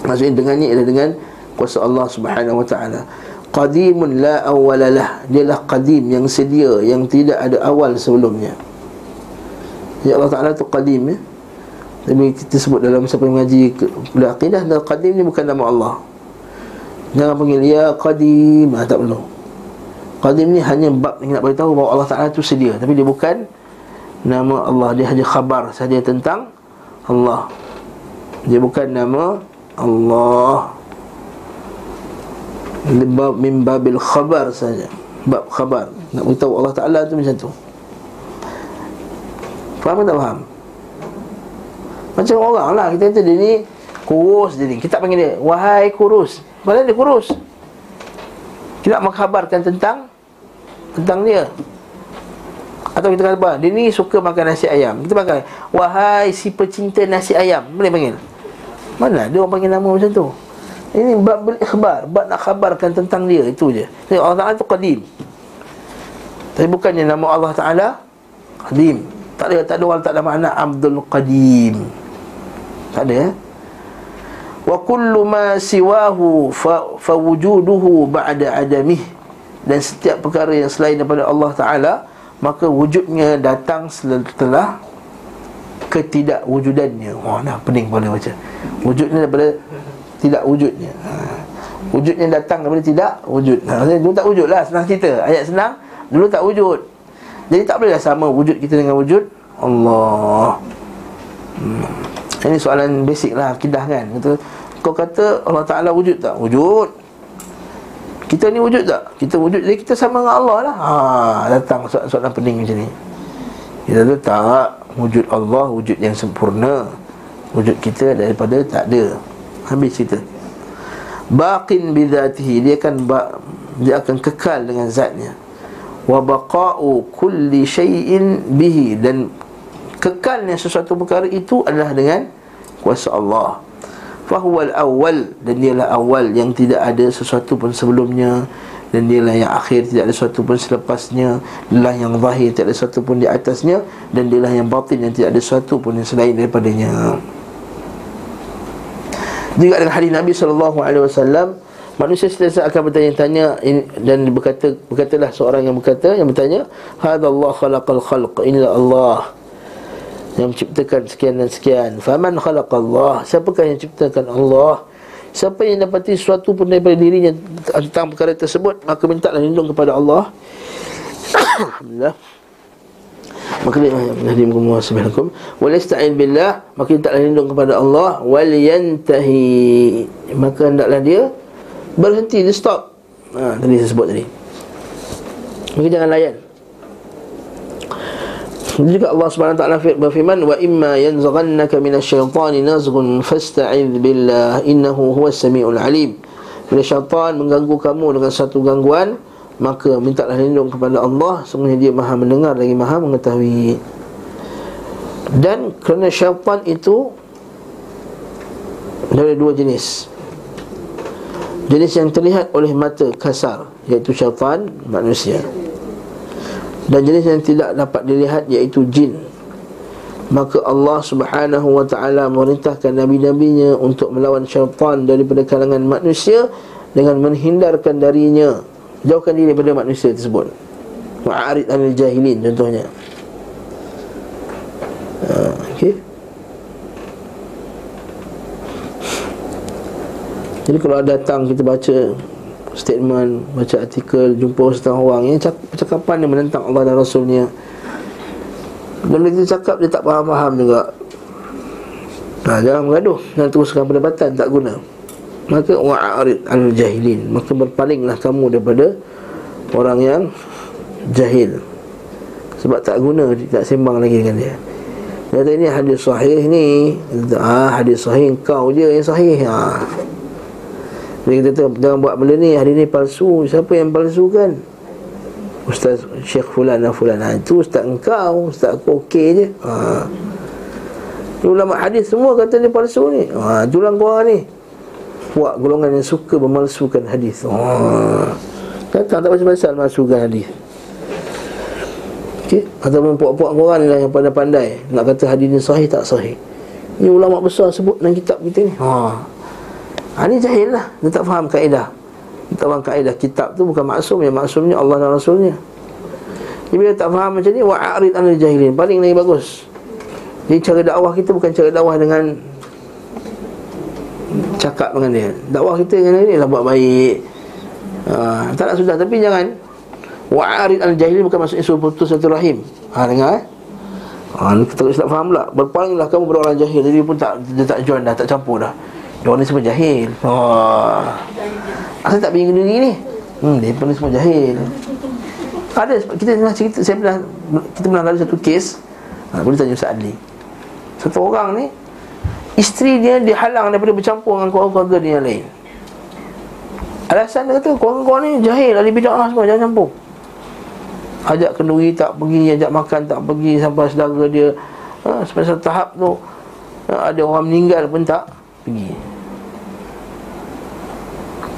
Maksudnya dengannya ialah dengan kuasa Allah Subhanahu Wa Taala. Qadimun la awwalalah. Dialah qadim yang sedia yang tidak ada awal sebelumnya. Ya Allah Taala tu qadim ya. Tapi kita sebut dalam siapa mengaji kuliah akidah dan qadim ni bukan nama Allah. Jangan panggil ya qadim, ah, tak perlu. Qadim ni hanya bab yang nak beritahu bahawa Allah Taala tu sedia, tapi dia bukan nama Allah, dia hanya khabar saja tentang Allah. Dia bukan nama Allah. Bab min babil khabar saja. Bab khabar. Nak beritahu Allah Ta'ala tu macam tu. Faham tak faham? Macam orang lah Kita kata dia ni Kurus dia ni. Kita panggil dia Wahai kurus. Mana dia kurus? Kita nak mengkhabarkan tentang Tentang dia. Atau kita kata apa? Dia ni suka makan nasi ayam. Kita panggil Wahai si pecinta nasi ayam. Boleh panggil Mana dia orang panggil nama macam tu? Ini bab beri khabar Bab nak khabarkan tentang dia Itu je. Jadi Allah Ta'ala tu qadim. Tapi bukannya nama Allah Ta'ala Qadim. Tak ada, tak ada orang tak ada makna Abdul Qadim. Tak ada eh? Wa kullu ma siwahu fa, fa wujuduhu ba'da adamih. Dan setiap perkara yang selain daripada Allah Taala maka wujudnya datang setelah ketidakwujudannya. Wah dah pening boleh baca. Wujudnya daripada tidak wujudnya ha. wujudnya datang daripada tidak wujud ha, dulu tak wujud lah senang cerita. Ayat senang dulu tak wujud. Jadi tak bolehlah sama wujud kita dengan wujud Allah. Hmm. Ini soalan basic lah Akidah kan. Kata, Kau kata Allah Ta'ala wujud tak? Wujud. Kita ni wujud tak? Kita wujud Jadi kita sama dengan Allah lah. Ha, Datang soalan-soalan pening macam ni. Kita kata tak Wujud Allah Wujud yang sempurna. Wujud kita daripada tak ada. Habis cerita. Baqin bidhatihi Dia akan Dia akan kekal dengan zatnya. Wa baqa'u kulli syai'in bihi Dan kekalnya sesuatu perkara itu adalah dengan kuasa Allah. Fahuwal awal dan dialah awal yang tidak ada sesuatu pun sebelumnya dan dialah yang akhir tidak ada sesuatu pun selepasnya. Dialah yang zahir tidak ada sesuatu pun di atasnya. Dan dialah yang batin yang tidak ada sesuatu pun yang selain daripadanya. Juga dengan hadis Nabi SAW Manusia sentiasa akan bertanya-tanya Dan berkata Berkatalah seorang yang berkata Yang bertanya Hadallah khalaqal khalq? Inilah Allah yang menciptakan sekian dan sekian. Faman khalaqallah? Siapakah yang ciptakan Allah siapa yang dapati sesuatu pun daripada dirinya tentang perkara tersebut maka mintalah lindung kepada Allah. Alhamdulillah. Maka dia menghadirin kumullah subhanakum. Wal ista'in billah. Maka mintalah lindung kepada Allah. Wal yantahi maka hendaklah dia berhenti dia stop. Ha tadi saya sebut tadi. Maka jangan layan juga Allah Subhanahu taala berfirman wa imma yanzaghannaka minasyaitani nazghun fasta'idz billah innahu huwas samiul alim. Bila syaitan mengganggu kamu dengan satu gangguan, maka mintalah lindung kepada Allah, sungguhnya dia Maha mendengar lagi Maha mengetahui. Dan kerana syaitan itu dari dua jenis. Jenis yang terlihat oleh mata kasar iaitu syaitan manusia dan jenis yang tidak dapat dilihat iaitu jin. Maka Allah Subhanahu wa taala memerintahkan nabi-nabinya untuk melawan syaitan daripada kalangan manusia dengan menghindarkan darinya jauhkan diri daripada manusia tersebut. Wa'arid anil jahilin contohnya. Ha, okey. Jadi kalau datang kita baca statement, baca artikel, jumpa setengah orang yang percakapan dia menentang Allah dan Rasulnya. Dan bila kita cakap dia tak faham-faham juga. Nah, jangan mengaduh dan teruskan perdebatan tak guna. Maka wa'arid al-jahilin, maka berpalinglah kamu daripada orang yang jahil. Sebab tak guna tak sembang lagi dengan dia. Dia kata ini hadis sahih ni. Ah hadis sahih kau je yang sahih. Ha. Dia kata jangan buat benda ni Hari ni palsu. Siapa yang palsu kan? Ustaz Syekh Fulan dan Fulan. Ha, Itu Ustaz engkau. Ustaz aku okey je. Ha. Ulama hadis semua kata dia palsu ni. Ha, Itulah kau ni. Buat golongan yang suka memalsukan hadis. Ha. Datang tak macam pasal Malsukan hadis. Okay. Ataupun puak-puak korang ni lah yang pandai-pandai. Nak kata hadis ni sahih tak sahih. Ni ulama besar sebut dalam kitab kita ni. Haa Ha, ini jahil lah. Dia tak faham kaedah. Dia tak faham kaedah Kitab tu bukan maksum Yang maksumnya Allah dan Rasulnya. Jadi bila tak faham macam ni Wa'arid anil jahilin. Paling lagi bagus. Jadi cara dakwah kita bukan cara dakwah dengan Cakap dengan dia. Dakwah kita dengan dia lah buat baik. Ha, Tak nak sudah Tapi jangan. Wa'arid anil jahilin Bukan maksudnya suruh putus satu rahim. Ha dengar eh. Ha, kita tak faham pula. Berpalinglah kamu pada orang jahil. Jadi pun tak, dia tak join dah Tak campur dah orang ni semua jahil. Oh. Asal tak bingung diri ni? Hmm, dia pun semua jahil. Ada, kita pernah cerita Saya pernah, kita pernah lalu satu kes. Ha, Boleh tanya Ustaz Adli. Satu orang ni Isteri dia dihalang daripada bercampur Dengan keluarga dia yang lain. Alasan dia kata Korang-korang ni jahil Ahli bid'ah semua Jangan campur. Ajak kenduri tak pergi Ajak makan tak pergi Sampai saudara dia ha, Sampai satu tahap tu ha, Ada orang meninggal pun tak Pergi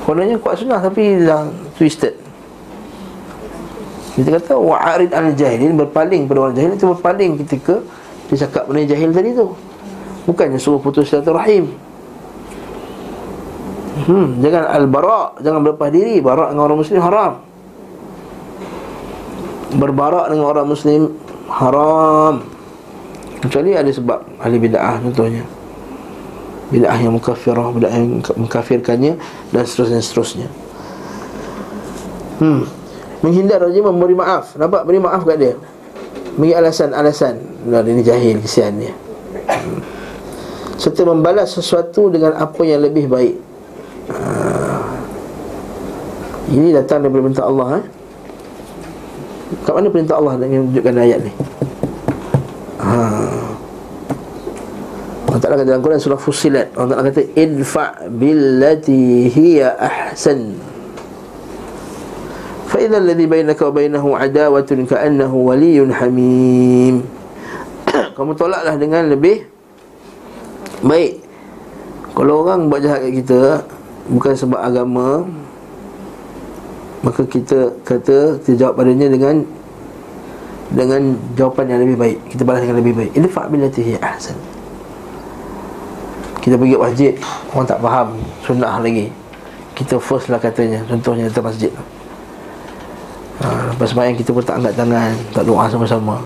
Kononnya kuat sunnah Tapi dah twisted Kita kata Wa'arid al-jahilin Berpaling pada orang jahil Itu berpaling ketika Dia cakap benda jahil tadi tu Bukannya suruh putus silaturahim Hmm, jangan al-bara, jangan berlepas diri. Bara dengan orang muslim haram. Berbarak dengan orang muslim haram. Kecuali ada sebab ahli bid'ah contohnya. Bid'ah yang mukafirah, bid'ah yang mengkafirkannya dan seterusnya seterusnya. Hmm. Menghindar saja memberi maaf. Nampak beri maaf kat dia. Beri alasan-alasan. Nah, ini jahil kesian dia. Hmm. Serta membalas sesuatu dengan apa yang lebih baik Ah. Ini datang daripada perintah Allah eh? Kat mana perintah Allah yang menunjukkan ayat ni Allah Ta'ala kata dalam Quran surah Fusilat Allah Ta'ala kata Idfa' billati hiya ahsan. Fa'idhan ladhi bainaka wa bainahu adawatun ka'annahu waliyun hamim. Kamu tolaklah dengan lebih Baik. Kalau orang buat jahat kat kita Bukan sebab agama Maka kita kata Kita jawab padanya dengan Dengan jawapan yang lebih baik. Kita balas dengan lebih baik. Idfa' billati hiya ahsan kita pergi masjid orang tak faham sunnah lagi. Kita first lah katanya contohnya dalam masjid ha, lepas sembahyang kita pun tak angkat tangan tak doa sama-sama.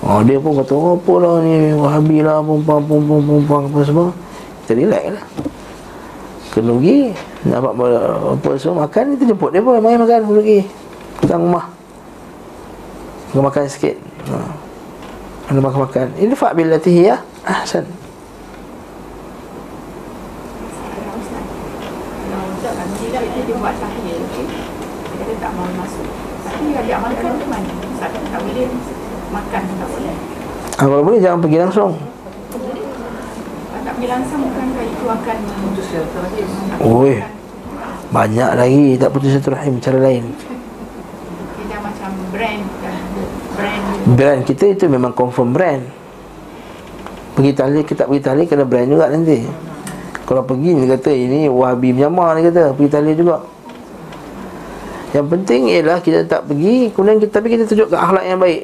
Oh, dia pun kata, oh, apa lah ni, wahabi lah, perempuan, perempuan, perempuan, apa semua. Kita relax lah. Kena pergi Nampak apa semua makan Kita jemput dia pun Mari makan Kena pergi Datang rumah. Kena makan sikit. Ha. Kena makan-makan Ini fak bila tihi ya Ahsan Ah, kalau boleh jangan pergi langsung pergi langsung bukankah itu akan putus silaturahim? Oi. Banyak lagi tak putus silaturahim cara lain. Kita macam brand brand brand kita itu memang confirm brand. Pergi tahlil kita pergi tahlil kena brand juga nanti. Kalau pergi dia kata ini Wahabi Myanmar dia kata pergi tahlil juga. Yang penting ialah kita tak pergi kemudian kita tapi kita tunjukkan akhlak yang baik.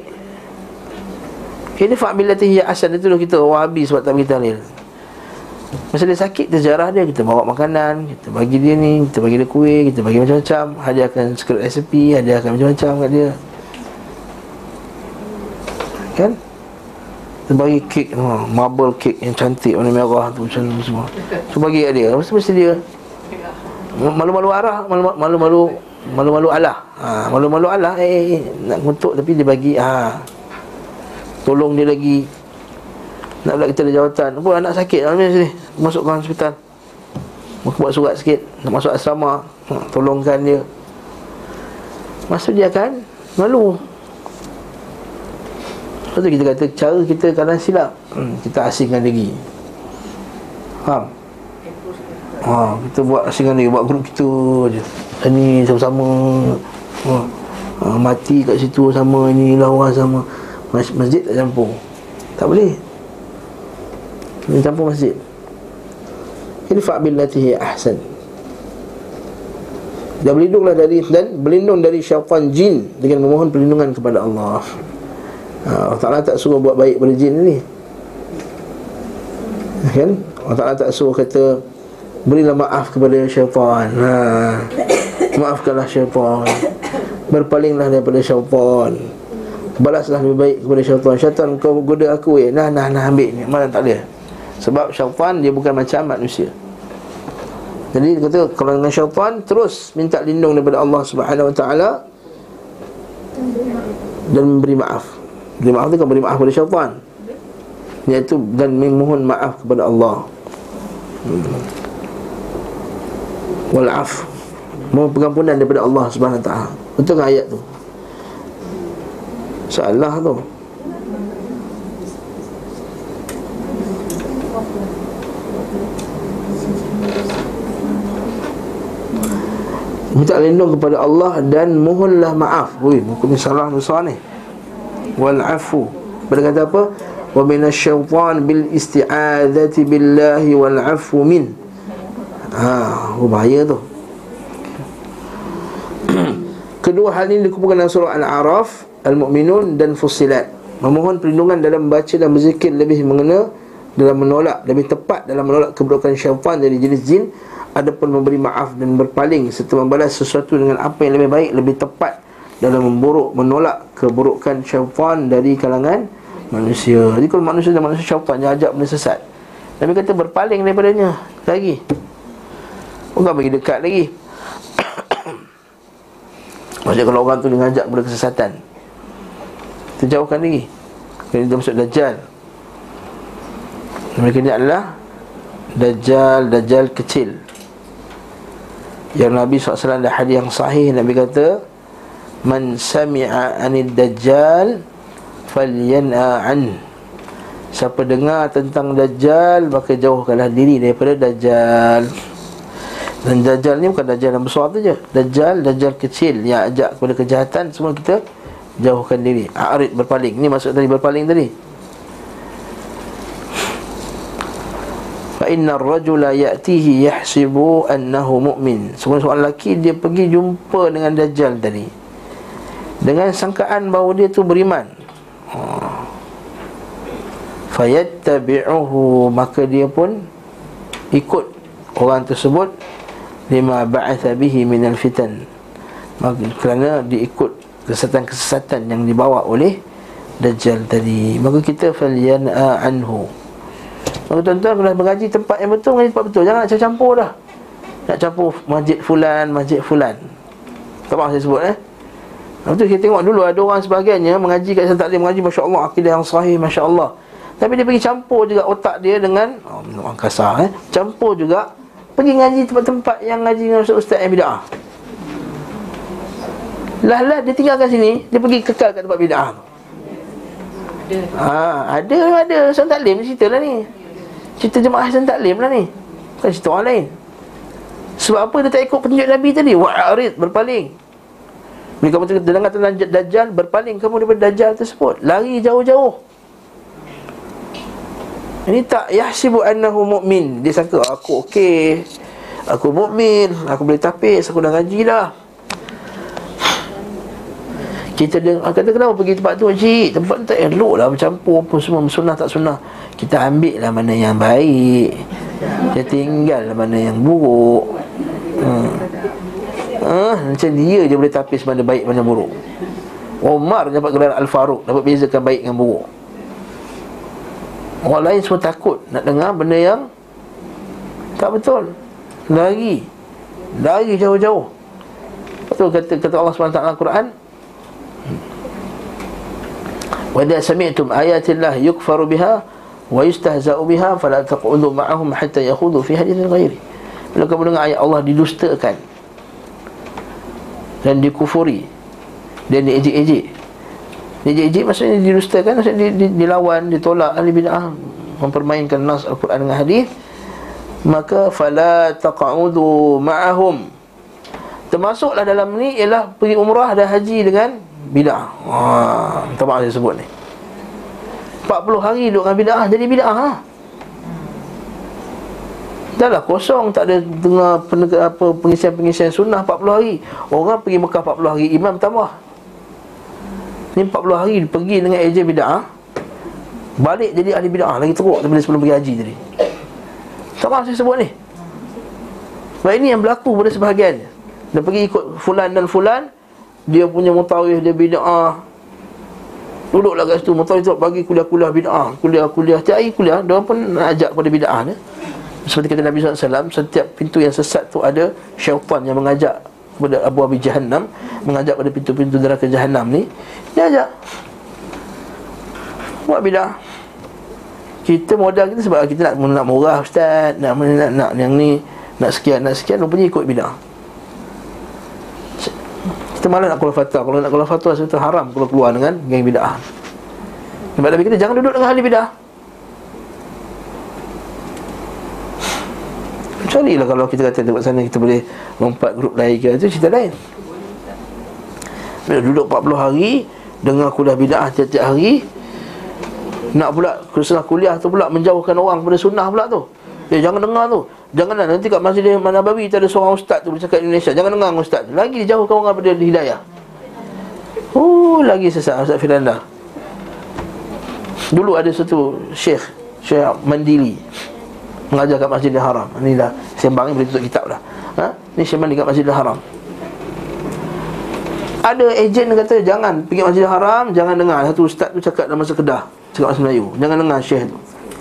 Ini fa'bilatihi asal itu kita Wahabi sebab tak pergi tahlil. Masa dia sakit Terjarah dia Kita bawa makanan Kita bagi dia ni Kita bagi dia kuih Kita bagi macam-macam Hadiahkan skrip resipi Hadiahkan macam-macam kat dia Kan Kita bagi kek ha, Marble kek yang cantik Warna merah tu Macam tu semua. So bagi kat dia. Mesti mesti dia? Malu-malu arah Malu-malu Malu-malu Allah ha, Malu-malu Allah eh, eh, eh, Nak ngutuk tapi dia bagi ha. Tolong dia lagi. Nak pula kita ada jawatan. Apa anak sakit? Dalam sini Masukkan hospital? Aku buat surat sikit. Nak masuk asrama. Ha, Tolongkan dia. Maksud dia kan Malu Lepas tu kita kata Cara kita kadang silap hmm, Kita asingkan diri Faham? Ha, kita buat asingkan diri Buat grup kita je. Ini sama-sama. Ha, Mati kat situ sama Ini lawan sama. Masjid tak campur. Tak boleh. Di campur masjid. Ini fa'billatihi ahsan. Dan berlindunglah dari Dan berlindung dari syaitan jin Dengan memohon perlindungan kepada Allah ha, Allah Ta'ala tak suruh buat baik pada jin ni. Kan? Allah Ta'ala tak suruh kata Berilah maaf kepada syaitan. Ha, Maafkanlah syaitan. Berpalinglah daripada syaitan. Balaslah lebih baik kepada syaitan. Syaitan kau goda aku eh? Nah nah nah ambil. Ni Mana tak boleh sebab syaitan dia bukan macam manusia. Jadi dia kata Kalau dengan syaitan Terus minta lindung daripada Allah Subhanahu Wa Taala Dan memberi maaf Beri maaf tu kan beri maaf kepada syaitan. Iaitu Dan memohon maaf kepada Allah. Hmm. Wal'af Mohon pengampunan daripada Allah Taala. Betul kan ayat tu? Salah tu. Minta lindung kepada Allah Dan mohonlah maaf. Ui, muka ni salah besar ni Wal afu Pada kata apa? Wa minasyaitan bil isti'adati billahi wal afu min. Ha, oh bahaya tu. Kedua hal ini dikumpulkan dalam surah Al-A'raf Al-Mu'minun dan Fussilat. Memohon perlindungan dalam membaca dan berzikir lebih mengena Dalam menolak, lebih tepat dalam menolak keburukan syaitan dari jenis jin. Adapun memberi maaf dan berpaling Serta membalas sesuatu dengan apa yang lebih baik Lebih tepat dalam memburuk Menolak keburukan syaitan dari kalangan manusia. Jadi kalau manusia dan manusia syaitan yang ajak benda sesat Nabi kata berpaling daripadanya. Lagi. Bukan bagi dekat lagi. Maksudnya kalau orang tu mengajak kepada kesesatan Terjauhkan lagi. Kerana dia masuk Dajjal. Mereka ni adalah Dajjal, Dajjal kecil. Yang Nabi SAW ada hadis yang sahih Nabi kata Man sami'a anid Dajjal Falyan'a an. Siapa dengar tentang Dajjal Maka jauhkanlah diri daripada Dajjal. Dan Dajjal ni bukan Dajjal yang besar tu je. Dajjal, Dajjal kecil yang ajak kepada kejahatan Semua kita jauhkan diri. A'rid berpaling, ni maksud tadi berpaling tadi. Fa'inna rajula ya'tihi yahsibu annahu mu'min. Semua seorang lelaki dia pergi jumpa dengan Dajjal tadi Dengan sangkaan bahawa dia tu beriman. Ha. Fayattabi'uhu Maka dia pun ikut orang tersebut. Lima ba'atha bihi minal fitan. Maka kerana diikut kesesatan-kesesatan yang dibawa oleh dajjal tadi. Maka kita falyan'a anhu. Maka tuan-tuan kalau mengaji tempat yang betul mengaji tempat betul. Jangan nak campur dah. Nak campur masjid fulan masjid fulan. Tak apa saya sebut eh Lepas tu kita tengok dulu ada orang sebagainya mengaji kat sana taklim mengaji masya-Allah akidah yang sahih masya-Allah. Tapi dia pergi campur juga otak dia dengan oh, orang kasar eh. Campur juga Pergi ngaji tempat-tempat yang ngaji dengan ustaz-ustaz yang bid'ah. Lah lah dia tinggalkan sini Dia pergi kekal kat tempat bid'ah. Ada ha, Ada ada. Hasan Taklim cerita lah ni. Cerita jemaah Hasan Taklim lah ni. Bukan cerita orang lain. Sebab apa dia tak ikut petunjuk Nabi tadi? Wa'arid berpaling Bila kamu dengar tentang Dajjal Berpaling kamu daripada Dajjal tersebut Lari jauh-jauh ini tak yahsibu annahu mu'min. Dia sangka aku okey. Aku mukmin, aku boleh tapis, aku dah ngaji dah. Kita dengar kata kenapa pergi tempat tu cik Tempat tu tak elok lah bercampur pun semua sunnah tak sunnah Kita ambil lah mana yang baik Kita tinggal lah mana yang buruk hmm. Ah, Macam dia je boleh tapis mana baik mana buruk Omar dapat gelar Al-Faruq Dapat bezakan baik dengan buruk Orang lain semua takut nak dengar benda yang tak betul. Lari. Lari jauh-jauh. Betul kata kata Allah SWT Al-Quran. Wa idza sami'tum ayatillah yukfaru biha wa yustahza'u biha fala taq'udu ma'ahum hatta yakhudhu fi hadithin ghairi. Bila kamu dengar ayat Allah didustakan dan dikufuri. Dan diejek-ejek. Ejek-ejek maksudnya didustakan Maksudnya dilawan, ditolak ahli bid'ah. Mempermainkan nas Al-Quran dengan hadis. Maka Fala taqa'udu ma'ahum. Termasuklah dalam ni Ialah pergi umrah dan haji dengan Bid'ah. Haa Tak maaf saya sebut ni. 40 hari duduk dengan bid'ah Jadi bid'ah ha? Dah lah kosong. Tak ada dengar apa, pengisian-pengisian sunnah 40 hari. Orang pergi Mekah 40 hari Imam tambah. Ni 40 hari pergi dengan ejen bid'ah Balik jadi ahli bid'ah Lagi teruk daripada sebelum pergi haji tadi. Tak maaf saya sebut ni. Sebab ini yang berlaku pada sebahagian. Dia pergi ikut fulan dan fulan Dia punya mutawih dia bid'ah. Duduklah kat situ Mutawih tu bagi kuliah-kuliah bid'ah Kuliah-kuliah. Tiap hari kuliah Dia pun nak ajak kepada bid'ah ni Seperti kata Nabi SAW Setiap pintu yang sesat tu ada Syaitan yang mengajak kepada Abu Abi Jahannam Mengajak pada pintu-pintu neraka Jahannam ni. Dia ajak. Buat bidah. Kita modal kita sebab kita nak, nak murah Ustaz nak, nak, nak, yang ni Nak sekian, nak sekian Rupanya ikut bidah. Kita malah nak keluar fatwa. Kalau nak keluar fatwa Kita haram kalau keluar dengan geng bidah. Sebab Nabi kita jangan duduk dengan ahli bidah Kecuali lah kalau kita kata tempat sana kita boleh lompat grup lain ke? Itu cerita lain. Bila duduk 40 hari Dengar kuliah bid'ah tiap-tiap hari Nak pula kesulah kuliah tu pula Menjauhkan orang pada sunnah pula tu. Eh jangan dengar tu. Janganlah nanti kat Masjid Nabawi Tu ada seorang ustaz tu bercakap Indonesia. Jangan dengar ustaz Lagi jauhkan orang pada hidayah. Oh lagi sesat Ustaz Firanda. Dulu ada satu Syekh Syekh Mandili Mengajar kat Masjidil Haram. Ini dah Sembang boleh tutup kitab dah. Ha? Ni Syekh Mandili kat Masjidil Haram. Ada ejen kata Jangan pergi Masjidil Haram Jangan dengar. Satu ustaz tu cakap dalam masa kedah Cakap bahasa Melayu Jangan dengar Syekh tu.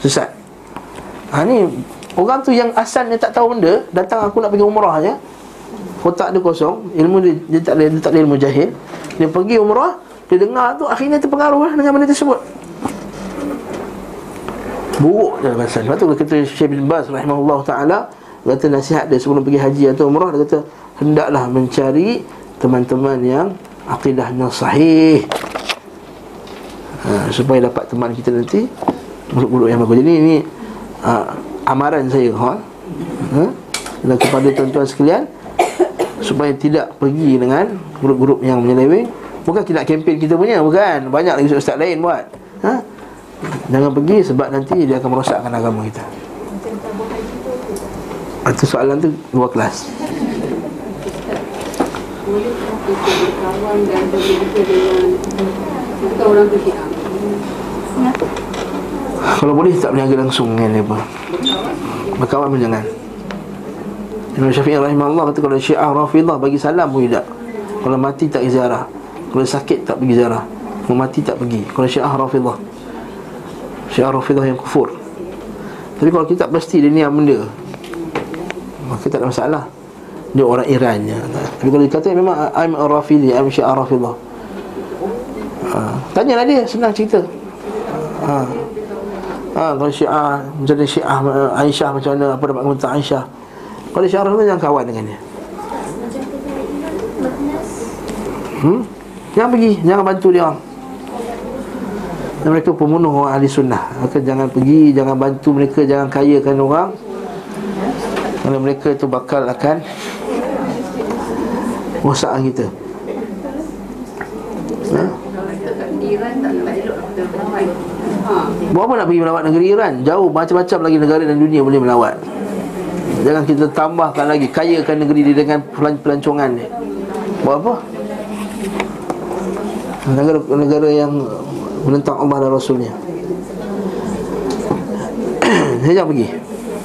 Sesat. Ha ni Orang tu yang asalnya tak tahu benda Datang aku nak pergi umrah je. Kotak dia kosong Ilmu dia, dia tak ada, dia tak ada ilmu jahil. Dia pergi umrah Dia dengar tu Akhirnya terpengaruh lah dengan benda tersebut Buruk je pasal Lepas tu kata Syekh bin Baz rahimahullah ta'ala kata nasihat dia sebelum pergi haji atau umrah Dia kata Hendaklah mencari Teman-teman yang Aqidahnya sahih ha, Supaya dapat teman kita nanti Buruk-buruk yang bagus Jadi ini ha, Amaran saya ha? Ha? Dan kepada tuan-tuan sekalian Supaya tidak pergi dengan Grup-grup yang menyeleweng Bukan kita nak kempen kita punya Bukan Banyak lagi ustaz lain buat ha? Jangan pergi sebab nanti dia akan merosakkan agama kita. Itu soalan tu dua kelas? Kalau boleh tak berniaga langsung dengan mereka Berkawan pun jangan. Imam Syafi'i rahimahullah kata kalau syiah rafidah bagi salam pun tidak. Kalau mati tak pergi ziarah. Kalau sakit tak pergi ziarah. Kalau mati tak pergi. Kalau syiah rafidah Syiah rafidah yang kufur. Tapi kalau kita tak pasti dia ni yang benda Maka tak ada masalah. Dia orang Iran je Tapi kalau dia kata memang I'm a rafidi I'm syiah rafidah ha. Tanyalah dia senang cerita. Ha. Ha, kalau syiah Macam mana syiah Aisyah macam mana Apa dapat komentar Aisyah? Kalau syiah Rafidah jangan kawan dengan dia. Hmm? Jangan pergi, jangan bantu dia orang Dan mereka pembunuh orang ahli sunnah. Maka jangan pergi, jangan bantu mereka Jangan kayakan orang. Kerana mereka itu bakal akan Rosakkan kita. Ha? Buat apa nak pergi melawat negeri Iran? Jauh macam-macam lagi negara dan dunia boleh melawat. Jangan kita tambahkan lagi Kayakan negeri dia dengan pelan- pelancongan dia. Buat apa? Negara-negara yang menentang Allah dan Rasulnya. Jangan pergi